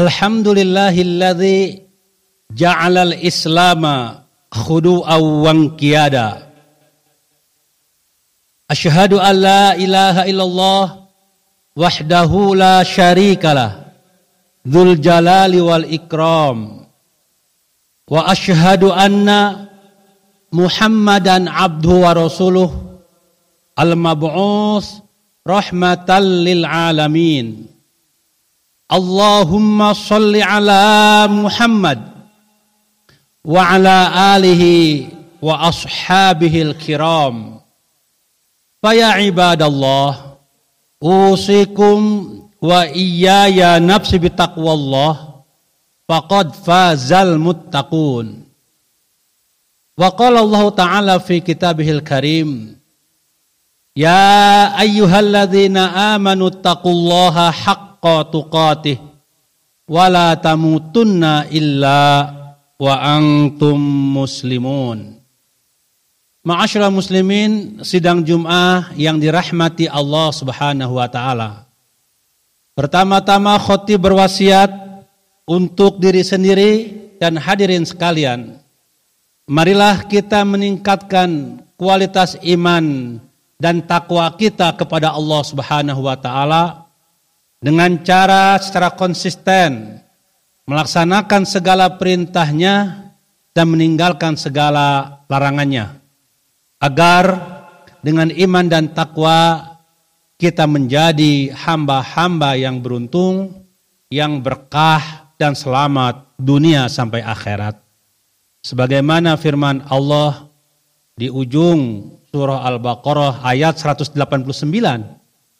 Alhamdulillahilladzi ja'alal islama khudu'aw wa qiyada. Asyhadu an la ilaha illallah wahdahu la syarikalah dzul jalali wal ikram. Wa asyhadu anna Muhammadan abduhu wa rasuluh. Al mab'us rahmatan lil alamin Allahumma salli ala Muhammad wa ala alihi wa ashabihi al-kiram. Faya ibadallah usikum wa iyaya nafsi bitaqwallah faqad fazal muttaqun. Wa qala Allah Ta'ala fi kitabihil karim Ya ayyuhalladzina amanu taqullaha haqqa tuqatih wa la tamutunna illa wa antum muslimun. Ma'asyara muslimin, sidang Jum'ah yang dirahmati Allah Subhanahu wa taala. Pertama-tama khotib berwasiat untuk diri sendiri dan hadirin sekalian Marilah kita meningkatkan kualitas iman dan takwa kita kepada Allah Subhanahu wa taala dengan cara secara konsisten melaksanakan segala perintahnya dan meninggalkan segala larangannya agar dengan iman dan takwa kita menjadi hamba-hamba yang beruntung yang berkah dan selamat dunia sampai akhirat. Sebagaimana firman Allah di ujung surah Al-Baqarah ayat 189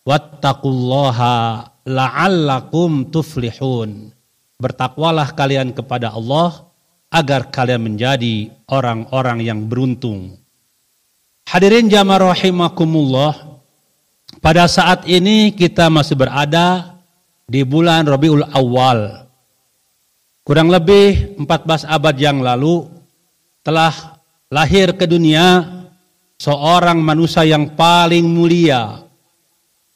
wattaqullaha la'allakum tuflihun. Bertakwalah kalian kepada Allah agar kalian menjadi orang-orang yang beruntung. Hadirin jamaah rahimakumullah pada saat ini kita masih berada di bulan Rabiul Awal. Kurang lebih 14 abad yang lalu telah lahir ke dunia seorang manusia yang paling mulia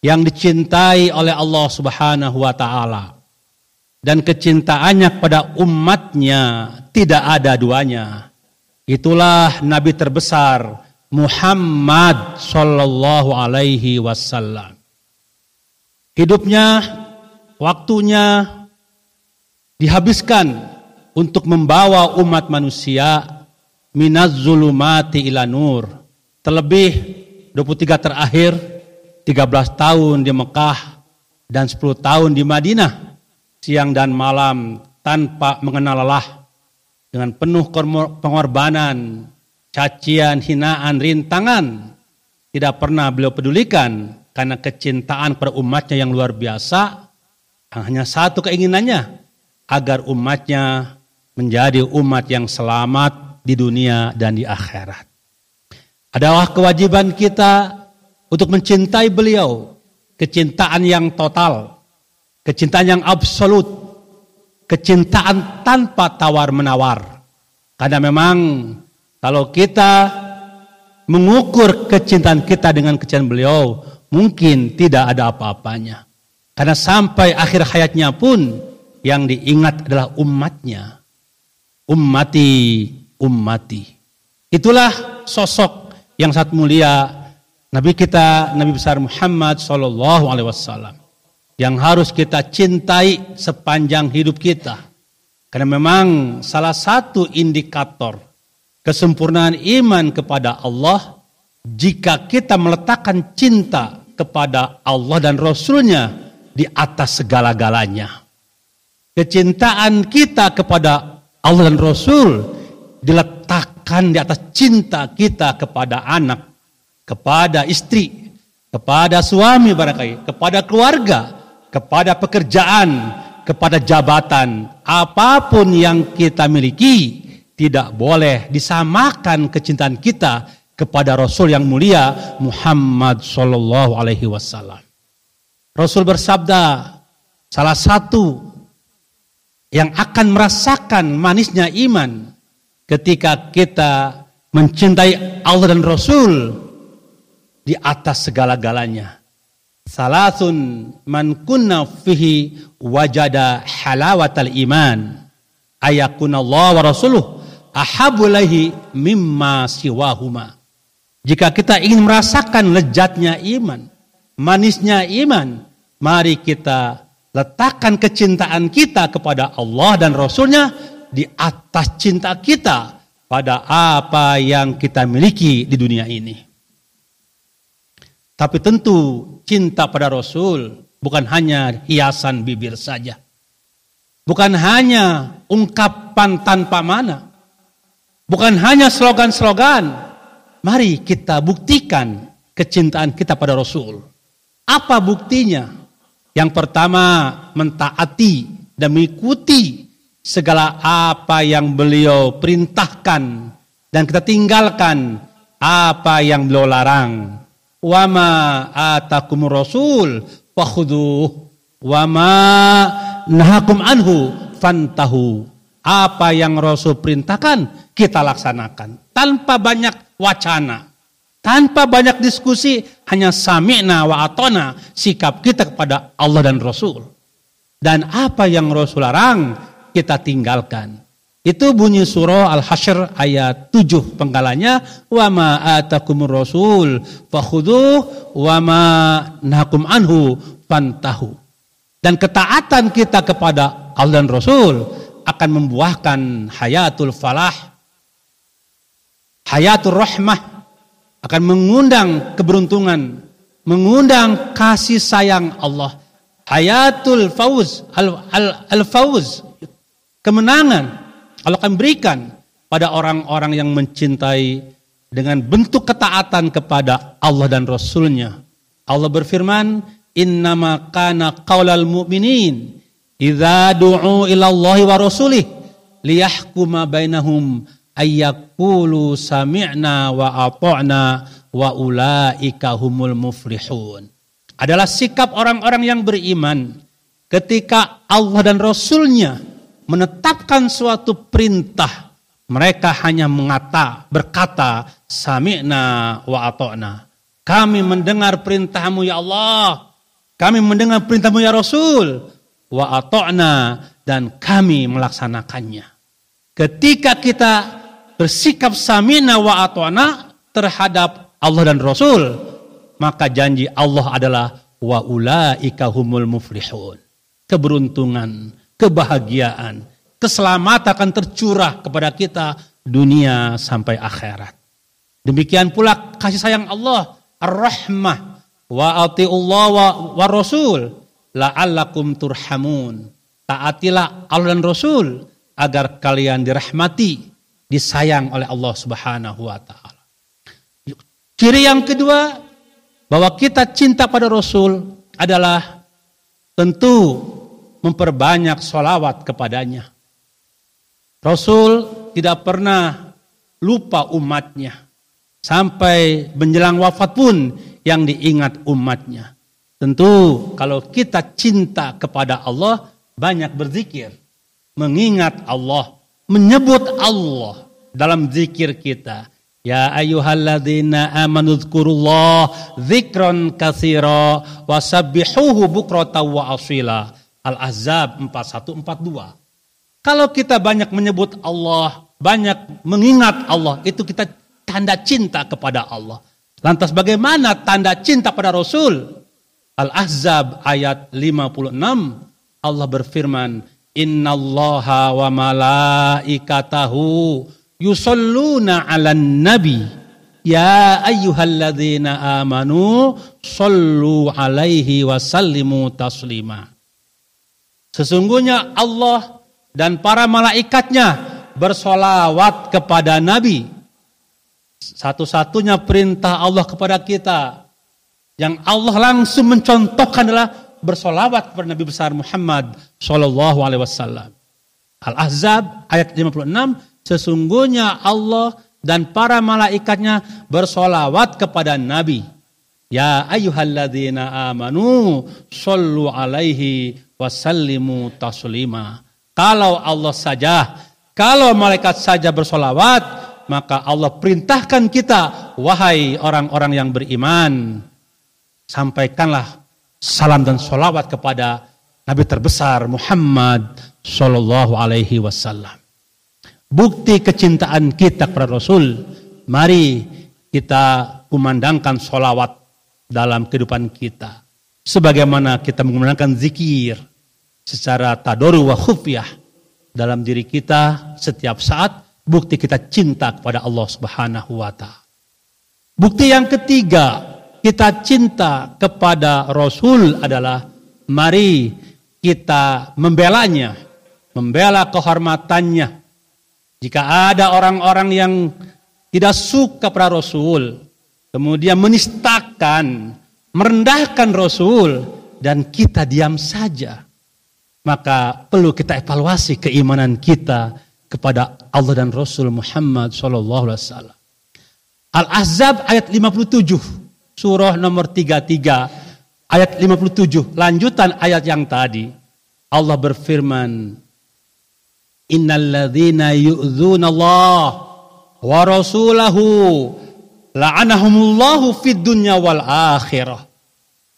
yang dicintai oleh Allah Subhanahu wa taala. Dan kecintaannya kepada umatnya tidak ada duanya. Itulah nabi terbesar Muhammad sallallahu alaihi wasallam. Hidupnya, waktunya, dihabiskan untuk membawa umat manusia minaz zulumati ila nur. Terlebih 23 terakhir 13 tahun di Mekah dan 10 tahun di Madinah siang dan malam tanpa mengenal lelah dengan penuh pengorbanan, cacian, hinaan, rintangan tidak pernah beliau pedulikan karena kecintaan pada umatnya yang luar biasa hanya satu keinginannya agar umatnya menjadi umat yang selamat di dunia dan di akhirat. Adalah kewajiban kita untuk mencintai beliau, kecintaan yang total, kecintaan yang absolut, kecintaan tanpa tawar-menawar. Karena memang kalau kita mengukur kecintaan kita dengan kecintaan beliau, mungkin tidak ada apa-apanya. Karena sampai akhir hayatnya pun yang diingat adalah umatnya. Ummati, ummati. Itulah sosok yang sangat mulia Nabi kita, Nabi besar Muhammad Sallallahu Alaihi Wasallam yang harus kita cintai sepanjang hidup kita. Karena memang salah satu indikator kesempurnaan iman kepada Allah jika kita meletakkan cinta kepada Allah dan Rasulnya di atas segala-galanya. Kecintaan kita kepada Allah dan Rasul diletakkan di atas cinta kita kepada anak, kepada istri, kepada suami barangkali, kepada keluarga, kepada pekerjaan, kepada jabatan, apa pun yang kita miliki tidak boleh disamakan kecintaan kita kepada Rasul yang mulia Muhammad Shallallahu Alaihi Wasallam. Rasul bersabda, salah satu yang akan merasakan manisnya iman ketika kita mencintai Allah dan Rasul di atas segala-galanya. Salasun man kunna fihi wajada halawatal iman. Ayakun Allah wa rasuluh ahabulaihi mimma siwahuma. Jika kita ingin merasakan lezatnya iman, manisnya iman, mari kita letakkan kecintaan kita kepada Allah dan Rasulnya di atas cinta kita pada apa yang kita miliki di dunia ini. Tapi tentu cinta pada Rasul bukan hanya hiasan bibir saja. Bukan hanya ungkapan tanpa mana. Bukan hanya slogan-slogan. Mari kita buktikan kecintaan kita pada Rasul. Apa buktinya? Yang pertama, mentaati dan mengikuti segala apa yang beliau perintahkan dan kita tinggalkan apa yang beliau larang wama atakum rasul fakhudhuh wama nahakum anhu fantahu. Apa yang Rasul perintahkan kita laksanakan. Tanpa banyak wacana tanpa banyak diskusi hanya sami'na wa atona sikap kita kepada Allah dan Rasul. Dan apa yang Rasul larang kita tinggalkan itu bunyi surah Al-Hasyr ayat 7 penggalanya wa ma atakumur rasul fakhudhu wa ma nahakum anhu fantahu. Dan ketaatan kita kepada Allah dan Rasul akan membuahkan hayatul falah, hayatul rahmah, akan mengundang keberuntungan, mengundang kasih sayang Allah. Hayatul fauz, al-fauz, al, kemenangan Allah akan berikan pada orang-orang yang mencintai dengan bentuk ketaatan kepada Allah dan Rasulnya. Allah berfirman, Innama kana qawlal mu'minin idza du'u ila Allah wa rasulih liyahkuma bainahum ayyakulu sami'na wa ata'na wa ulaika humul muflihun. Adalah sikap orang-orang yang beriman ketika Allah dan Rasulnya menetapkan suatu perintah, mereka hanya mengata, berkata, sami'na wa ato'na. Kami mendengar perintahmu ya Allah. Kami mendengar perintahmu ya Rasul. Wa ato'na. Dan kami melaksanakannya. Ketika kita bersikap sami'na wa ato'na terhadap Allah dan Rasul. Maka janji Allah adalah wa ulaika humul muflihun. Keberuntungan kebahagiaan, keselamatan akan tercurah kepada kita dunia sampai akhirat. Demikian pula kasih sayang Allah, ar-rahmah wa atiullah wa, wa rasul la'allakum turhamun. Taatilah Allah dan Rasul agar kalian dirahmati, disayang oleh Allah Subhanahu wa taala. Ciri yang kedua bahwa kita cinta pada Rasul adalah tentu memperbanyak sholawat kepadanya. Rasul tidak pernah lupa umatnya. Sampai menjelang wafat pun yang diingat umatnya. Tentu kalau kita cinta kepada Allah, banyak berzikir. Mengingat Allah, menyebut Allah dalam zikir kita. Ya ayyuhalladzina amanu dzkurullah dzikran katsira wasabbihuhu bukratan wa asila. Al-Ahzab 4142. Kalau kita banyak menyebut Allah, banyak mengingat Allah, itu kita tanda cinta kepada Allah. Lantas bagaimana tanda cinta pada Rasul? Al-Ahzab ayat 56 Allah berfirman, "Innallaha wa malaikatahu yusalluna 'alan nabi." Ya ayyuhalladzina amanu sallu alaihi wa sallimu taslima. Sesungguhnya Allah dan para malaikatnya bersolawat kepada Nabi. Satu-satunya perintah Allah kepada kita yang Allah langsung mencontohkan adalah bersolawat kepada Nabi besar Muhammad Shallallahu Alaihi Wasallam. Al-Ahzab ayat 56 sesungguhnya Allah dan para malaikatnya bersolawat kepada Nabi. Ya ayyuhalladzina amanu sallu alaihi wasallimu taslima. Kalau Allah saja, kalau malaikat saja bersolawat, maka Allah perintahkan kita, wahai orang-orang yang beriman, sampaikanlah salam dan sholawat kepada Nabi terbesar Muhammad Sallallahu Alaihi Wasallam. Bukti kecintaan kita kepada Rasul, mari kita kumandangkan sholawat dalam kehidupan kita. Sebagaimana kita menggunakan zikir secara tadoru wa khufyah dalam diri kita setiap saat, bukti kita cinta kepada Allah Subhanahu wa taala. Bukti yang ketiga, kita cinta kepada Rasul adalah mari kita membelanya, membela kehormatannya. Jika ada orang-orang yang tidak suka pada Rasul, kemudian menistakan, merendahkan Rasul, dan kita diam saja, maka perlu kita evaluasi keimanan kita kepada Allah dan Rasul Muhammad Sallallahu Alaihi Wasallam. Al-Ahzab ayat 57, surah nomor 33, ayat 57, lanjutan ayat yang tadi. Allah berfirman, Innalladzina yu'dzuna Allah wa rasulahu la'anahumullahu fid dunya wal akhirah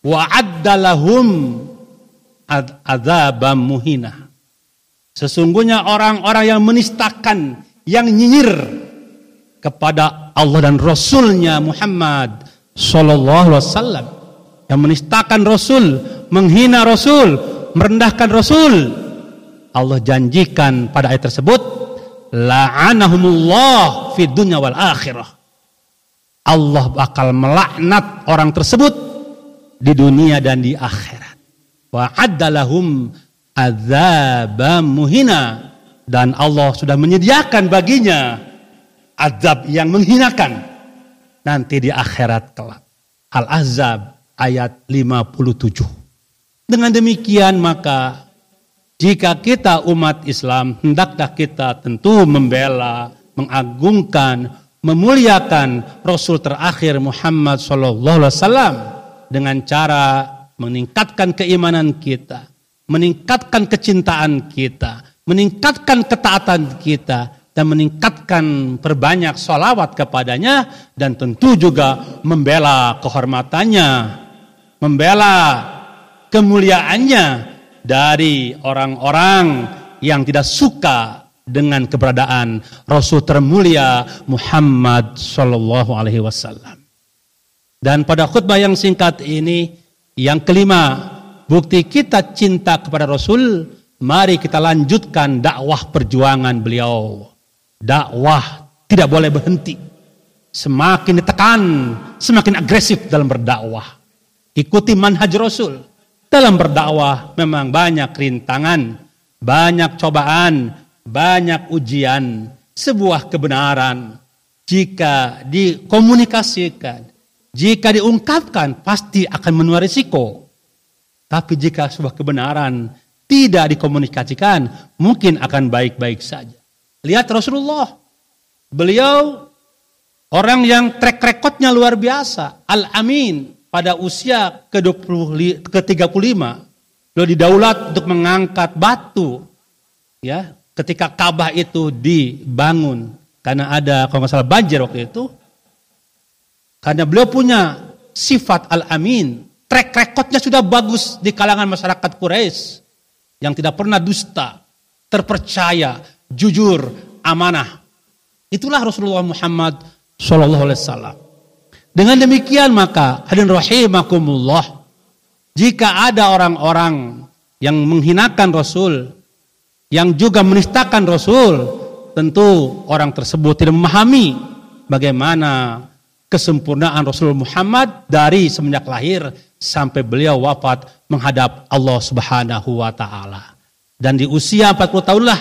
wa addalahum adzabam muhina. Sesungguhnya orang-orang yang menistakan, yang nyinyir kepada Allah dan Rasulnya Muhammad Sallallahu Alaihi Wasallam yang menistakan Rasul, menghina Rasul, merendahkan Rasul. Allah janjikan pada ayat tersebut, la'anahumullah fi dunya wal akhirah. Allah bakal melaknat orang tersebut di dunia dan di akhirat. Wa addalahum adzabam muhina dan Allah sudah menyediakan baginya azab yang menghinakan nanti di akhirat kelak. Al-Azab ayat 57. Dengan demikian maka jika kita umat Islam hendaklah kita tentu membela, mengagungkan, memuliakan Rasul terakhir Muhammad sallallahu alaihi wasallam dengan cara meningkatkan keimanan kita, meningkatkan kecintaan kita, meningkatkan ketaatan kita dan meningkatkan perbanyak solawat kepadanya dan tentu juga membela kehormatannya, membela kemuliaannya dari orang-orang yang tidak suka dengan keberadaan Rasul termulia Muhammad Sallallahu Alaihi Wasallam. Dan pada khutbah yang singkat ini, yang kelima, bukti kita cinta kepada Rasul, mari kita lanjutkan dakwah perjuangan beliau dakwah tidak boleh berhenti. Semakin ditekan, semakin agresif dalam berdakwah. Ikuti manhaj Rasul. Dalam berdakwah memang banyak rintangan, banyak cobaan, banyak ujian. Sebuah kebenaran jika dikomunikasikan, jika diungkapkan pasti akan menuai risiko. Tapi jika sebuah kebenaran tidak dikomunikasikan, mungkin akan baik-baik saja. Lihat Rasulullah. Beliau orang yang track recordnya luar biasa. Al-Amin pada usia ke-20 ke-35 beliau didaulat untuk mengangkat batu ya ketika Ka'bah itu dibangun karena ada kalau nggak salah banjir waktu itu karena beliau punya sifat al-amin track recordnya sudah bagus di kalangan masyarakat Quraisy yang tidak pernah dusta terpercaya jujur, amanah. Itulah Rasulullah Muhammad Shallallahu Alaihi Wasallam. Dengan demikian maka hadirin rahimakumullah, jika ada orang-orang yang menghinakan Rasul, yang juga menistakan Rasul, tentu orang tersebut tidak memahami bagaimana kesempurnaan Rasul Muhammad dari semenjak lahir sampai beliau wafat menghadap Allah Subhanahu wa taala. Dan di usia 40 tahunlah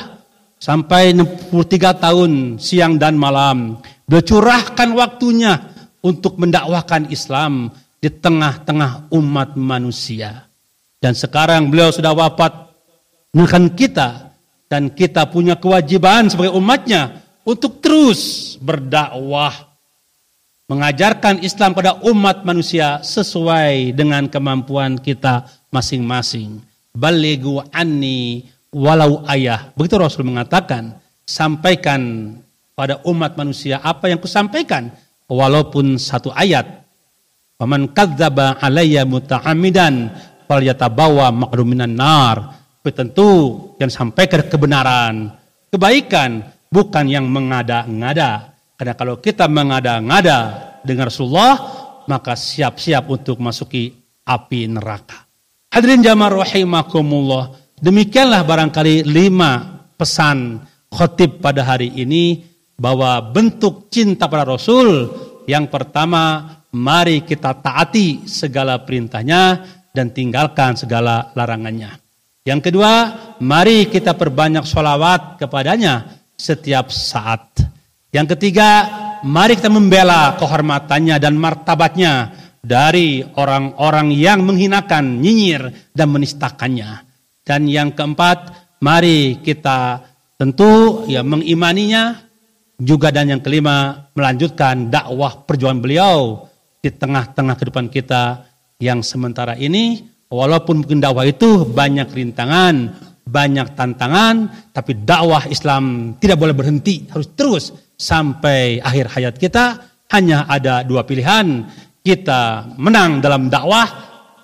sampai 63 tahun siang dan malam bercurahkan waktunya untuk mendakwahkan Islam di tengah-tengah umat manusia. Dan sekarang beliau sudah wafat meninggalkan kita dan kita punya kewajiban sebagai umatnya untuk terus berdakwah mengajarkan Islam pada umat manusia sesuai dengan kemampuan kita masing-masing. Balighu anni walau ayah. Begitu Rasul mengatakan, sampaikan pada umat manusia apa yang kusampaikan walaupun satu ayat. Faman kadzdzaba alayya muta'ammidan bawa makruminan nar. Tentu yang sampaikan kebenaran, kebaikan, bukan yang mengada-ngada. Karena kalau kita mengada-ngada dengan Rasulullah, maka siap-siap untuk masuki api neraka. Hadirin jamaah rahimakumullah. Demikianlah barangkali lima pesan khotib pada hari ini bahwa bentuk cinta pada Rasul yang pertama mari kita taati segala perintahnya dan tinggalkan segala larangannya. Yang kedua, mari kita perbanyak sholawat kepadanya setiap saat. Yang ketiga, mari kita membela kehormatannya dan martabatnya dari orang-orang yang menghinakan, nyinyir, dan menistakannya. Dan yang keempat, mari kita tentu ya mengimaninya juga dan yang kelima melanjutkan dakwah perjuangan beliau di tengah-tengah kehidupan kita yang sementara ini walaupun mungkin dakwah itu banyak rintangan, banyak tantangan, tapi dakwah Islam tidak boleh berhenti, harus terus sampai akhir hayat kita. Hanya ada dua pilihan, kita menang dalam dakwah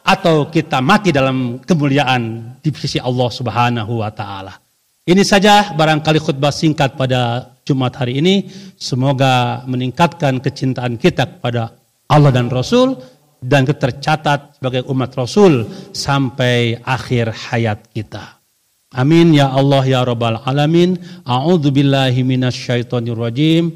atau kita mati dalam kemuliaan di sisi Allah Subhanahu wa taala. Ini saja barangkali khutbah singkat pada Jumat hari ini. Semoga meningkatkan kecintaan kita kepada Allah dan Rasul dan tercatat sebagai umat Rasul sampai akhir hayat kita. Amin ya Allah ya Rabbal alamin. A'udzu billahi minasyaitonir rajim.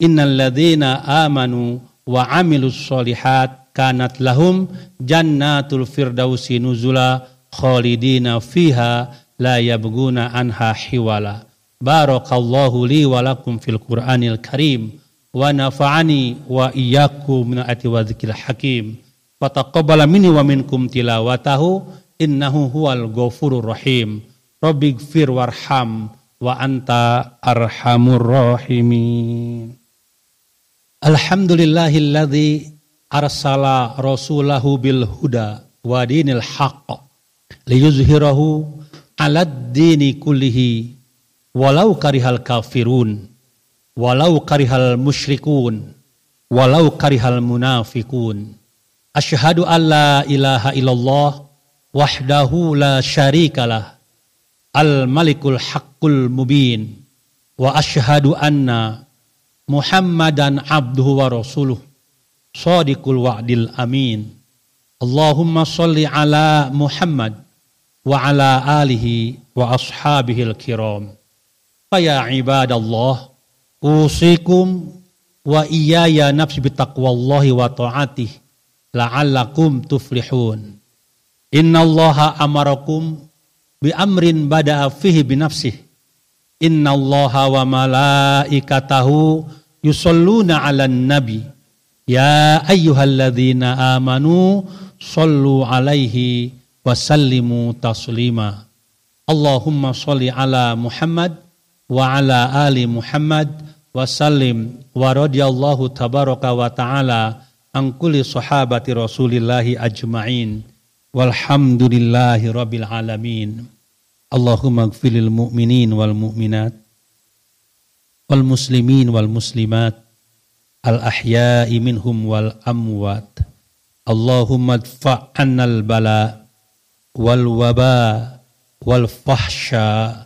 Innal ladzina amanu wa amilus solihat kanat lahum jannatul firdausi nuzula khalidina fiha la yabguna anha hiwala. Barakallahu li wa lakum fil Qur'anil Karim wa nafa'ani wa iyyakum min ayati wa dzikril hakim. Fataqabbala minni wa minkum tilawatahu innahu huwal ghafurur rahim. Rabbighfir warham wa anta arhamur rahimin. Alhamdulillahilladzi arsala rasulahu bil huda wa dinil haqq liyuzhirahu 'alad dini kullihi walau karihal kafirun walau karihal musyrikun walau karihal munafikun. Asyhadu an la ilaha illallah wahdahu la syarikalah al malikul haqqul mubin. Wa asyhadu anna muhammadan abduhu wa rasuluh. Sadiqul wa'dil amin. Allahumma salli ala Muhammad wa ala alihi wa ashabihi al-kiram. Faya ibadallah, usikum wa iyaya nafsi bitaqwallahi wa ta'atih la'allakum tuflihun. Inna allaha amarakum bi amrin bada'a fihi bi nafsih. Inna allaha wa malaikatahu yusalluna ala nabi. Ya ayyuhalladzina amanu sallu alaihi wa sallimu taslima. Allahumma salli ala Muhammad wa ala ali Muhammad wasallim wa radiyallahu tabaraka wa ta'ala an kulli sahabati rasulillahi ajma'in. Walhamdulillahi rabbil alamin. Allahumma gfiril mu'minin wal mu'minat wal muslimin wal muslimat al ahya'i minhum wal amwat. Allahumma adfa' annal bala wal waba wal fahsya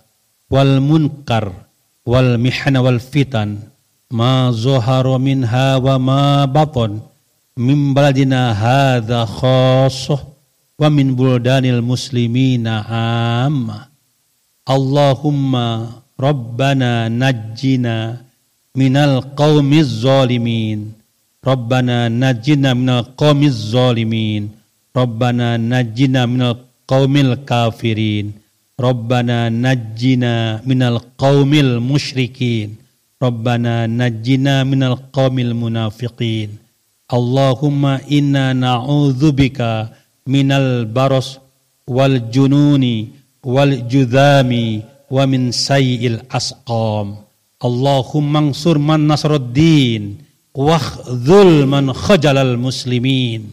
wal munkar wal mihna wal fitan ma zahara minha wa ma batan min baladina hadha khassah wa min buldanil muslimina amma. Allahumma rabbana najjina minal qaumiz zalimin. Rabbana najjina minal qaumiz zalimin. Rabbana najjina minal qaumil kafirin Rabbana najjina minal qaumil musyrikin. Rabbana najjina minal qaumil munafiqin. Allahumma inna na'udzubika minal baros wal jununi wal judhami wa min sayyil asqam. Allahumma ansur man nasruddin wakhdhul man khajalal muslimin.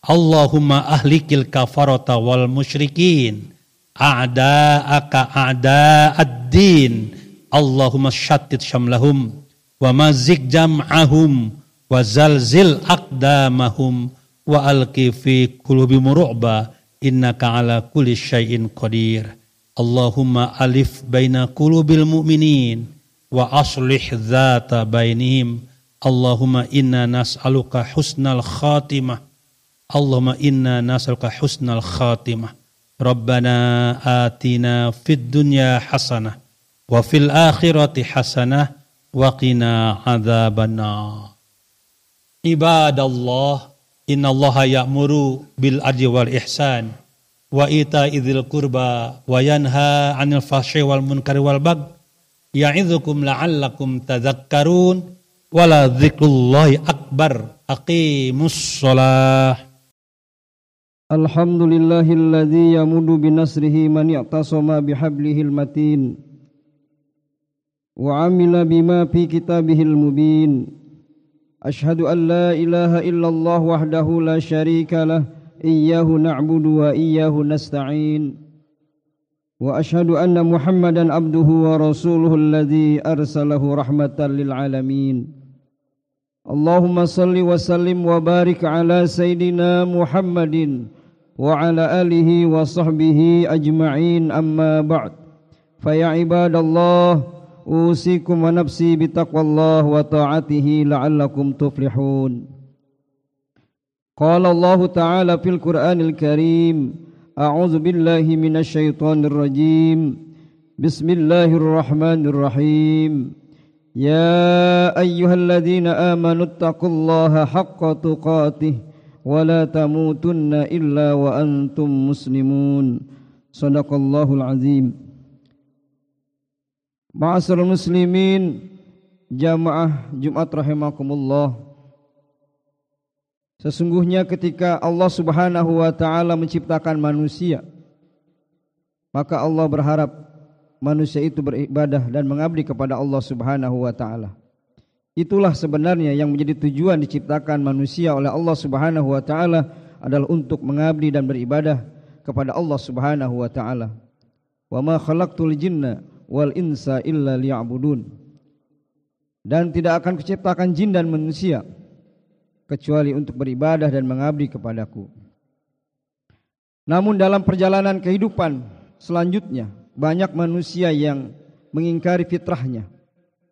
Allahumma ahlikil kafarata wal musyrikin a'da'aka a'da'ad-din. Allahumma syattit syamlahum wa mazik jam'ahum wa zalzil aqdamahum wa alqi fi qulubihim ru'ba. Innaka ala kulli syai'in qadir. Allahumma alif baina qulubil mu'minin wa aslih dzata bainihim. Allahumma inna nas'aluka husnal khatimah. Allahumma inna nas'aluka husnal khatimah Rabbana atina fid dunya hasanah wa fil akhirati hasanah wa qina adzabannar. Ibadallah innallaha ya'muru bil adli ihsan wa ita idzil qurba wa yanha 'anil fahsya'i wal munkari wal bagh. Ya'idzukum la'allakum tadhakkarun wala akbar. Aqimus Alhamdulillahilladzi yamudu binasrihi man ya'tasama bihablihil matin wa amila bima fi kitabihil mubin Ashhadu an la ilaha illallah wahdahu la syarika lah إياه نعبد وإياه نستعين وأشهد أن محمدا عبده ورسوله الذي أرسله رحمة للعالمين اللهم صل وسلم وبارك على سيدنا محمد وعلى آله وصحبه أجمعين. أما بعد فيا عباد الله أوصيكم ونفسي بتقوى الله وطاعته لعلكم تفلحون. قال الله تعالى في القرآن الكريم أعوذ بالله من الشيطان الرجيم. بسم الله الرحمن الرحيم. يا أيها الذين آمنوا اتقوا الله حق تقاته ولا تموتن إلا وأنتم مسلمون صدق الله العظيم معاشر المسلمين جماعة جمعة رحمكم الله Sesungguhnya ketika Allah Subhanahu wa taala menciptakan manusia maka Allah berharap manusia itu beribadah dan mengabdi kepada Allah Subhanahu wa taala. Itulah sebenarnya yang menjadi tujuan diciptakan manusia oleh Allah Subhanahu wa taala adalah untuk mengabdi dan beribadah kepada Allah Subhanahu wa taala. Wa ma khalaqtul jinna wal insa illa liya'budun. Dan tidak akan kuciptakan jin dan manusia kecuali untuk beribadah dan mengabdi kepadaku. Namun dalam perjalanan kehidupan selanjutnya banyak manusia yang mengingkari fitrahnya.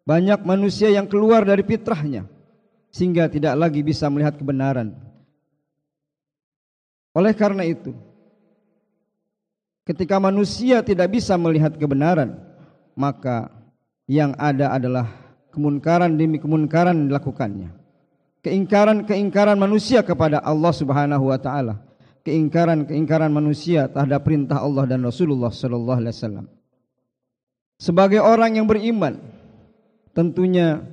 Banyak manusia yang keluar dari fitrahnya sehingga tidak lagi bisa melihat kebenaran. Oleh karena itu, ketika manusia tidak bisa melihat kebenaran, maka yang ada adalah kemunkaran demi kemunkaran dilakukannya keingkaran-keingkaran manusia kepada Allah Subhanahu wa taala, keingkaran-keingkaran manusia terhadap perintah Allah dan Rasulullah sallallahu alaihi wasallam. Sebagai orang yang beriman, tentunya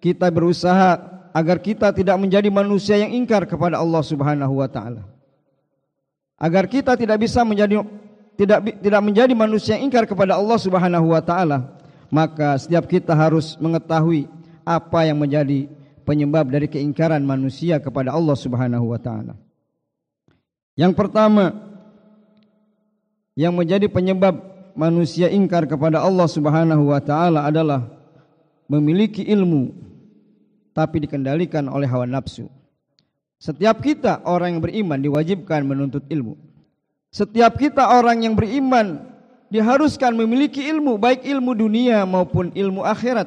kita berusaha agar kita tidak menjadi manusia yang ingkar kepada Allah Subhanahu wa taala. Agar kita tidak bisa menjadi tidak tidak menjadi manusia yang ingkar kepada Allah Subhanahu wa taala, maka setiap kita harus mengetahui apa yang menjadi penyebab dari keingkaran manusia kepada Allah Subhanahu wa taala. Yang pertama yang menjadi penyebab manusia ingkar kepada Allah Subhanahu wa taala adalah memiliki ilmu tapi dikendalikan oleh hawa nafsu. Setiap kita orang yang beriman diwajibkan menuntut ilmu. Setiap kita orang yang beriman diharuskan memiliki ilmu baik ilmu dunia maupun ilmu akhirat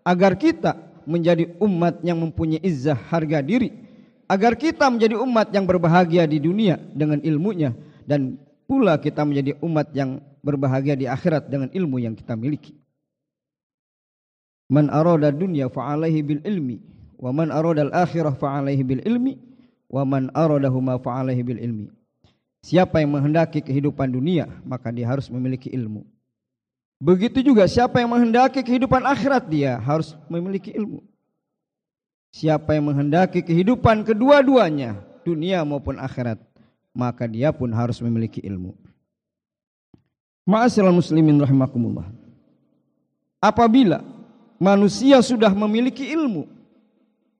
agar kita menjadi umat yang mempunyai izzah harga diri agar kita menjadi umat yang berbahagia di dunia dengan ilmunya dan pula kita menjadi umat yang berbahagia di akhirat dengan ilmu yang kita miliki. Man arada dunya fa'alaihi bil ilmi wa man arada al akhirah fa'alaihi bil ilmi wa man aradahuma fa'alaihi bil ilmi. Siapa yang menghendaki kehidupan dunia maka dia harus memiliki ilmu. Begitu juga siapa yang menghendaki kehidupan akhirat dia harus memiliki ilmu. Siapa yang menghendaki kehidupan kedua-duanya, dunia maupun akhirat, maka dia pun harus memiliki ilmu. Ma'asyiral muslimin rahimakumullah. Apabila manusia sudah memiliki ilmu,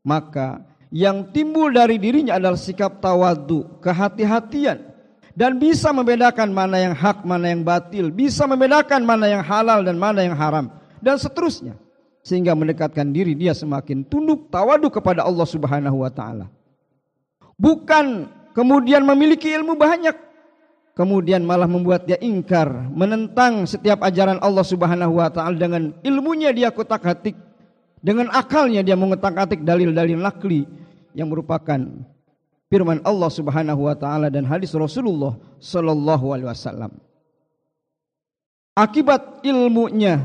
maka yang timbul dari dirinya adalah sikap tawadu, kehati-hatian, dan bisa membedakan mana yang hak, mana yang batil, bisa membedakan mana yang halal dan mana yang haram dan seterusnya sehingga mendekatkan diri dia semakin tunduk tawadu kepada Allah Subhanahu wa taala. Bukan kemudian memiliki ilmu banyak kemudian malah membuat dia ingkar, menentang setiap ajaran Allah Subhanahu wa taala dengan ilmunya dia kotak-atik, dengan akalnya dia mengotak-atik dalil-dalil nakli yang merupakan firman Allah Subhanahu wa taala dan hadis Rasulullah sallallahu alaihi wasallam. Akibat ilmunya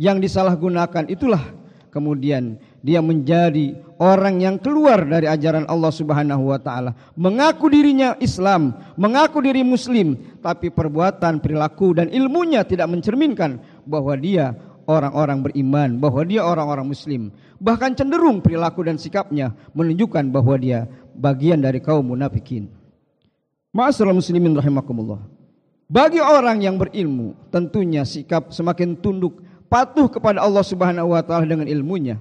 yang disalahgunakan itulah kemudian dia menjadi orang yang keluar dari ajaran Allah Subhanahu wa taala, mengaku dirinya Islam, mengaku diri muslim, tapi perbuatan, perilaku dan ilmunya tidak mencerminkan bahwa dia orang-orang beriman, bahwa dia orang-orang muslim. Bahkan cenderung perilaku dan sikapnya menunjukkan bahwa dia bagian dari kaum munafikin. Ma'asyiral muslimin rahimakumullah. Bagi orang yang berilmu, tentunya sikap semakin tunduk, patuh kepada Allah Subhanahu wa taala dengan ilmunya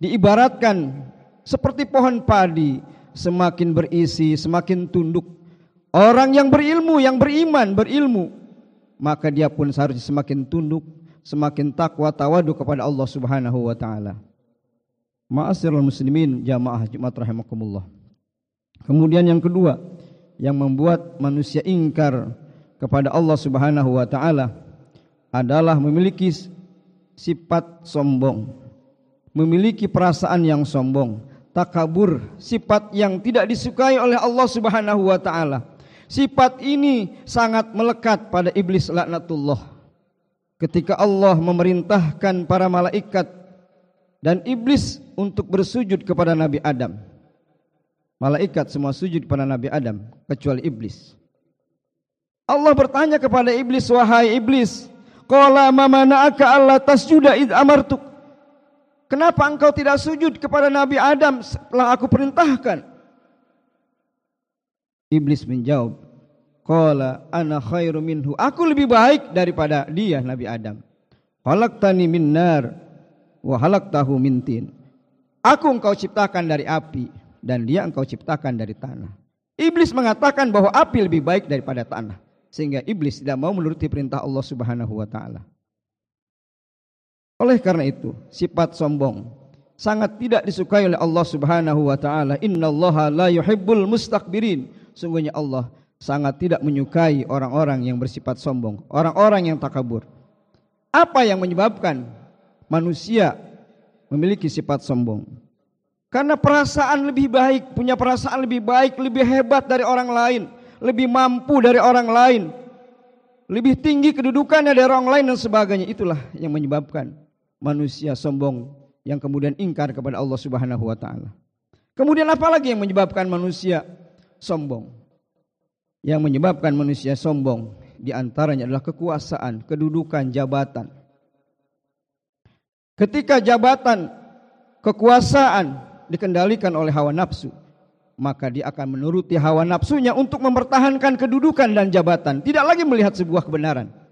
diibaratkan seperti pohon padi semakin berisi semakin tunduk. Orang yang berilmu yang beriman berilmu maka dia pun seharusnya semakin tunduk semakin takwa tawadu kepada Allah Subhanahu wa taala. Ma'asyiral muslimin jamaah Jumat rahimakumullah. Kemudian yang kedua yang membuat manusia ingkar kepada Allah Subhanahu wa taala adalah memiliki sifat sombong memiliki perasaan yang sombong, takabur, sifat yang tidak disukai oleh Allah Subhanahu wa taala. Sifat ini sangat melekat pada iblis laknatullah. Ketika Allah memerintahkan para malaikat dan iblis untuk bersujud kepada Nabi Adam. Malaikat semua sujud kepada Nabi Adam kecuali iblis. Allah bertanya kepada iblis, "Wahai iblis, qala ma mana'aka alla tasjuda id amartuk?" Kenapa engkau tidak sujud kepada Nabi Adam setelah aku perintahkan? Iblis menjawab, Qala ana khairu minhu. Aku lebih baik daripada dia Nabi Adam. Halaqtani min nar wa halaqtahu min tin. Aku engkau ciptakan dari api dan dia engkau ciptakan dari tanah. Iblis mengatakan bahwa api lebih baik daripada tanah sehingga iblis tidak mau menuruti perintah Allah Subhanahu wa taala. Oleh karena itu, sifat sombong sangat tidak disukai oleh Allah Subhanahu wa taala. Innallaha la yuhibbul mustakbirin. Sungguhnya Allah sangat tidak menyukai orang-orang yang bersifat sombong, orang-orang yang takabur. Apa yang menyebabkan manusia memiliki sifat sombong? Karena perasaan lebih baik, punya perasaan lebih baik, lebih hebat dari orang lain, lebih mampu dari orang lain, lebih tinggi kedudukannya dari orang lain dan sebagainya. Itulah yang menyebabkan manusia sombong yang kemudian ingkar kepada Allah Subhanahu wa taala. Kemudian apa lagi yang menyebabkan manusia sombong? Yang menyebabkan manusia sombong di antaranya adalah kekuasaan, kedudukan, jabatan. Ketika jabatan, kekuasaan dikendalikan oleh hawa nafsu, maka dia akan menuruti hawa nafsunya untuk mempertahankan kedudukan dan jabatan, tidak lagi melihat sebuah kebenaran.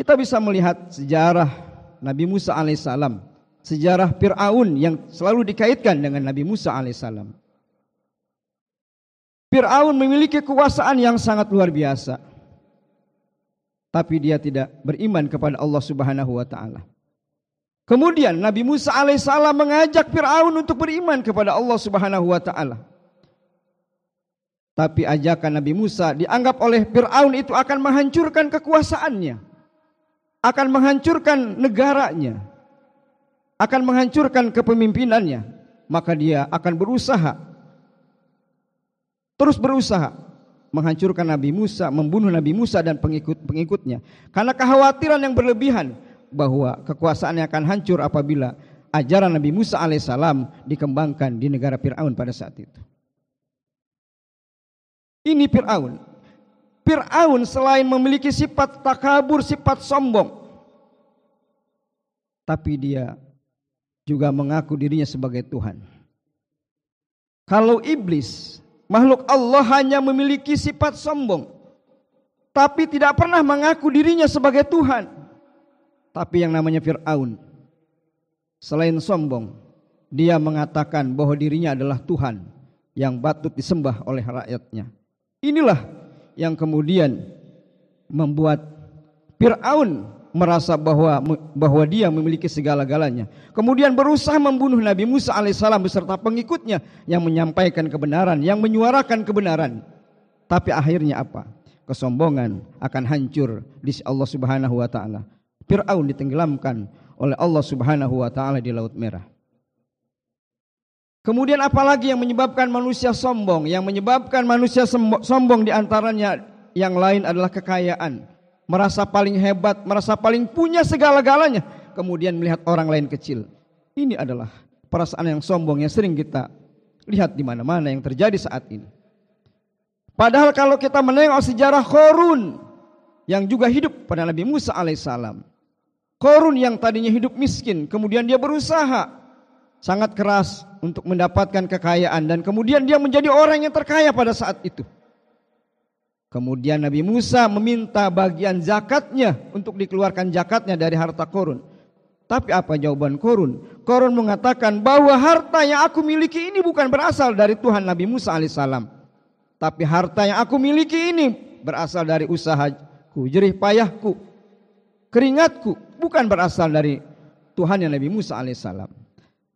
Kita bisa melihat sejarah Nabi Musa alaihissalam, sejarah Fir'aun yang selalu dikaitkan dengan Nabi Musa alaihissalam. Fir'aun memiliki kekuasaan yang sangat luar biasa. Tapi dia tidak beriman kepada Allah subhanahu wa ta'ala. Kemudian Nabi Musa alaihissalam mengajak Fir'aun untuk beriman kepada Allah subhanahu wa ta'ala. Tapi ajakan Nabi Musa dianggap oleh Fir'aun itu akan menghancurkan kekuasaannya akan menghancurkan negaranya, akan menghancurkan kepemimpinannya, maka dia akan berusaha terus berusaha menghancurkan Nabi Musa, membunuh Nabi Musa dan pengikut-pengikutnya. Karena kekhawatiran yang berlebihan bahwa kekuasaannya akan hancur apabila ajaran Nabi Musa alaihissalam dikembangkan di negara Fir'aun pada saat itu. Ini Fir'aun Fir'aun selain memiliki sifat takabur, sifat sombong. Tapi dia juga mengaku dirinya sebagai Tuhan. Kalau iblis, makhluk Allah hanya memiliki sifat sombong. Tapi tidak pernah mengaku dirinya sebagai Tuhan. Tapi yang namanya Fir'aun, selain sombong, dia mengatakan bahwa dirinya adalah Tuhan yang patut disembah oleh rakyatnya. Inilah yang kemudian membuat Fir'aun merasa bahwa bahwa dia memiliki segala-galanya. Kemudian berusaha membunuh Nabi Musa alaihissalam beserta pengikutnya yang menyampaikan kebenaran, yang menyuarakan kebenaran. Tapi akhirnya apa? Kesombongan akan hancur di Allah Subhanahu wa taala. Firaun ditenggelamkan oleh Allah Subhanahu wa taala di Laut Merah. Kemudian apalagi yang menyebabkan manusia sombong? Yang menyebabkan manusia sombong di antaranya yang lain adalah kekayaan. Merasa paling hebat, merasa paling punya segala-galanya. Kemudian melihat orang lain kecil. Ini adalah perasaan yang sombong yang sering kita lihat di mana-mana yang terjadi saat ini. Padahal kalau kita menengok sejarah Korun yang juga hidup pada Nabi Musa alaihissalam. Korun yang tadinya hidup miskin, kemudian dia berusaha sangat keras untuk mendapatkan kekayaan dan kemudian dia menjadi orang yang terkaya pada saat itu. Kemudian Nabi Musa meminta bagian zakatnya untuk dikeluarkan zakatnya dari harta korun. Tapi apa jawaban korun? Korun mengatakan bahwa harta yang aku miliki ini bukan berasal dari Tuhan Nabi Musa alaihissalam. Tapi harta yang aku miliki ini berasal dari usahaku, jerih payahku, keringatku. Bukan berasal dari Tuhan yang Nabi Musa alaihissalam.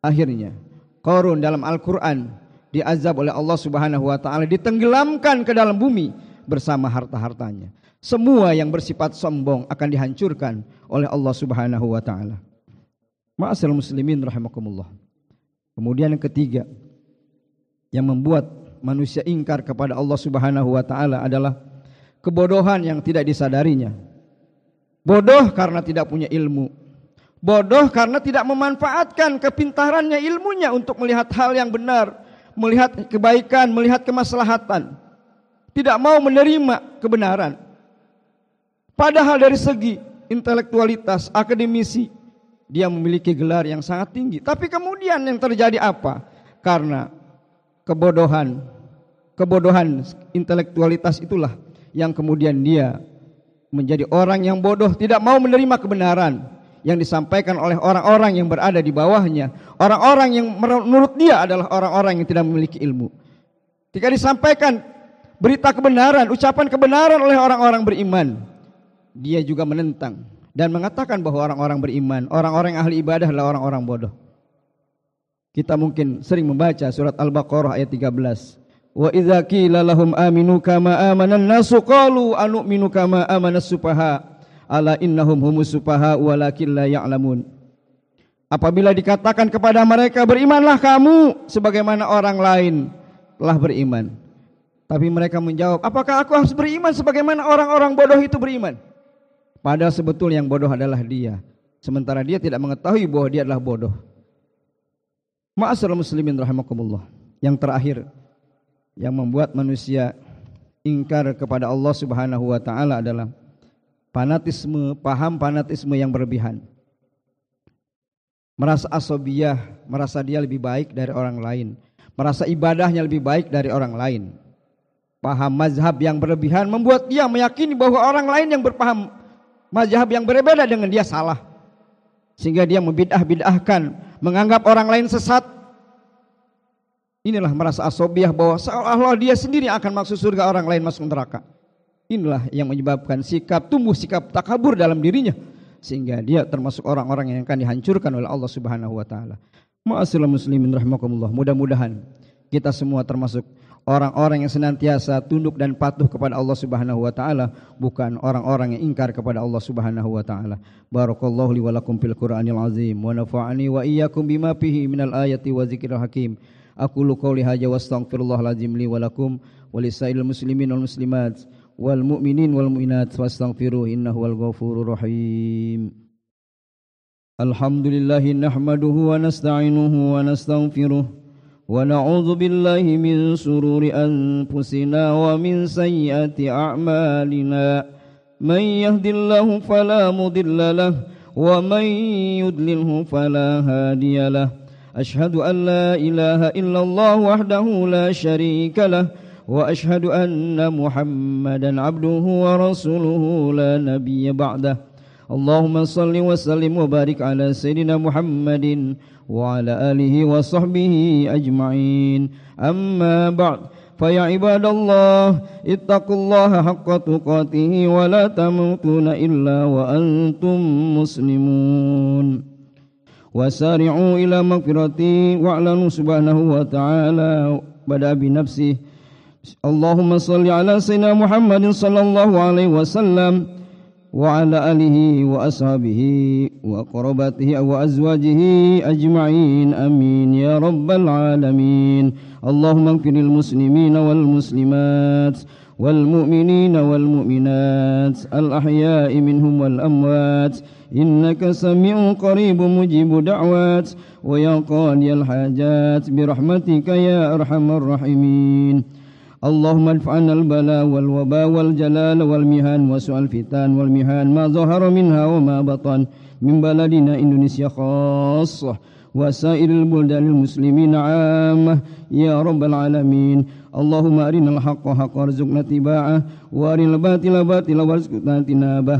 Akhirnya korun dalam Al-Quran diazab oleh Allah subhanahu wa ta'ala. Ditenggelamkan ke dalam bumi bersama harta-hartanya. Semua yang bersifat sombong akan dihancurkan oleh Allah Subhanahu wa taala. Ma'asal muslimin rahimakumullah. Kemudian yang ketiga yang membuat manusia ingkar kepada Allah Subhanahu wa taala adalah kebodohan yang tidak disadarinya. Bodoh karena tidak punya ilmu. Bodoh karena tidak memanfaatkan kepintarannya ilmunya untuk melihat hal yang benar, melihat kebaikan, melihat kemaslahatan tidak mau menerima kebenaran. Padahal dari segi intelektualitas, akademisi, dia memiliki gelar yang sangat tinggi. Tapi kemudian yang terjadi apa? Karena kebodohan, kebodohan intelektualitas itulah yang kemudian dia menjadi orang yang bodoh, tidak mau menerima kebenaran yang disampaikan oleh orang-orang yang berada di bawahnya, orang-orang yang menurut dia adalah orang-orang yang tidak memiliki ilmu. Ketika disampaikan berita kebenaran, ucapan kebenaran oleh orang-orang beriman. Dia juga menentang dan mengatakan bahwa orang-orang beriman, orang-orang ahli ibadah adalah orang-orang bodoh. Kita mungkin sering membaca surat Al-Baqarah ayat 13. Wa idza qila lahum aminu kama amanan nasu qalu anu'minu kama amanas sufaha ala innahum humus sufaha walakin la ya'lamun. Apabila dikatakan kepada mereka berimanlah kamu sebagaimana orang lain telah beriman. Tapi mereka menjawab, apakah aku harus beriman sebagaimana orang-orang bodoh itu beriman? Padahal sebetul yang bodoh adalah dia. Sementara dia tidak mengetahui bahwa dia adalah bodoh. Ma'asal muslimin rahimakumullah. Yang terakhir, yang membuat manusia ingkar kepada Allah subhanahu wa ta'ala adalah fanatisme, paham fanatisme yang berlebihan. Merasa asobiyah, merasa dia lebih baik dari orang lain. Merasa ibadahnya lebih baik dari orang lain paham mazhab yang berlebihan membuat dia meyakini bahwa orang lain yang berpaham mazhab yang berbeda dengan dia salah. Sehingga dia membidah-bidahkan, menganggap orang lain sesat. Inilah merasa asobiah bahwa seolah-olah dia sendiri akan masuk surga orang lain masuk neraka. Inilah yang menyebabkan sikap tumbuh sikap takabur dalam dirinya sehingga dia termasuk orang-orang yang akan dihancurkan oleh Allah Subhanahu wa taala. Ma'asyiral muslimin rahimakumullah. Mudah-mudahan kita semua termasuk orang-orang yang senantiasa tunduk dan patuh kepada Allah Subhanahu wa taala bukan orang-orang yang ingkar kepada Allah Subhanahu wa taala barakallahu li wa lakum fil qur'anil azim wa nafa'ani wa iyyakum bima fihi minal ayati wa dzikril hakim aqulu qouli hadza wa astaghfirullahal azim li wa lakum wa lisairil muslimin wal muslimat wal mu'minin wal mu'minat fastaghfiruhu innahu wal ghafurur rahim Alhamdulillah nahmaduhu wa nasta'inuhu wa nastaghfiruh ونعوذ بالله من سرور أنفسنا ومن سيئات أعمالنا من يهد الله فلا مضل له ومن يضلله فلا هادي له أشهد أن لا إله إلا الله وحده لا شريك له وأشهد أن محمدا عبده ورسوله لا نبي بعده. اللهم صل وسلم وبارك على سيدنا محمد وعلى آله وصحبه أجمعين. أما بعد فيا عباد الله اتقوا الله حق تقاته ولا تموتون إلا وأنتم مسلمون. وسارعوا إلى مغفرته واعلنوا سبحانه وتعالى بدأ بنفسه اللهم صل على سيدنا محمد صلى الله عليه وسلم وعلى آله وأصحابه وقرباته وأزواجه أجمعين. أمين. يا رب العالمين. اللهم اغفر للمسلمين والمسلمات والمؤمنين والمؤمنات الأحياء منهم والأموات. إنك سميع قريب مجيب دعوات. ويا قاضي الحاجات برحمتك يا أرحم الراحمين. اللهم ادفع عنا البلاء والوباء والجلال والمهان وسوء الفتان والمهان ما ظهر منها وما بطن من بلدنا إندونيسيا خاصة وسائر البلدان المسلمين عامة. يا رب العالمين اللهم أرنا الحق حقا وارزقنا اتباعه وأرنا الباطل باطلا وارزقنا اجتنابه.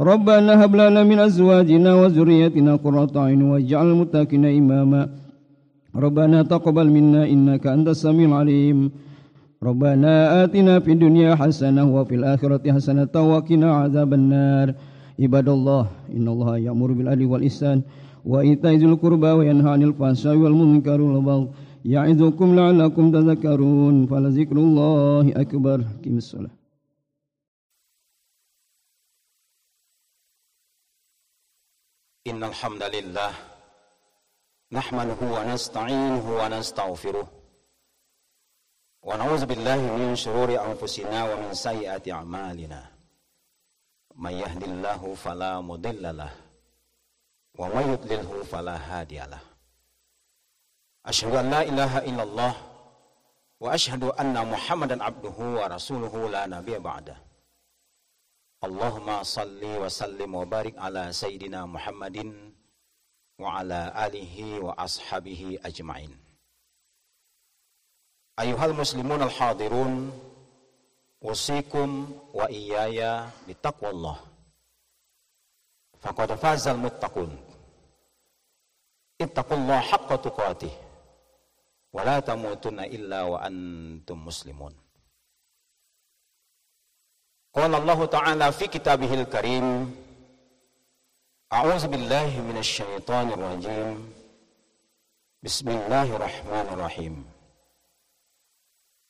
ربنا هب لنا من أزواجنا وذريتنا قرة أعين واجعل المتقين إماما. ربنا تقبل منا إنك أنت السميع العليم. ربنا آتنا في الدنيا حسنة وفي الآخرة حسنة وقنا عذاب النار. عباد الله إن الله يأمر بالعدل والإحسان وإيتاء ذي القربى وينهى عن الفحشاء والمنكر والبغي يعظكم لعلكم تذكرون. فلذكر الله أكبر. كم الصلاة. إن الحمد لله نحمده ونستعينه ونستغفره ونعوذ بالله من شرور أنفسنا ومن سيئات أعمالنا من يهد الله فلا مضل له ومن يضلله فلا هادي له أشهد أن لا إله إلا الله وأشهد أن محمدا عبده ورسوله لا نبي بعده اللهم صل وسلم وبارك على سيدنا محمد وعلى آله وأصحابه أجمعين Ayuhal muslimun al-hadirun Usikum wa iyaya bitaqwallah Faqad fazal muttaqun. Ittaqullah haqqa tuqatih. Wa la tamutunna illa wa antum muslimun. Qala Allah Ta'ala fi kitabihil karim A'udzu billahi minasy syaithanir rajim Bismillahirrahmanirrahim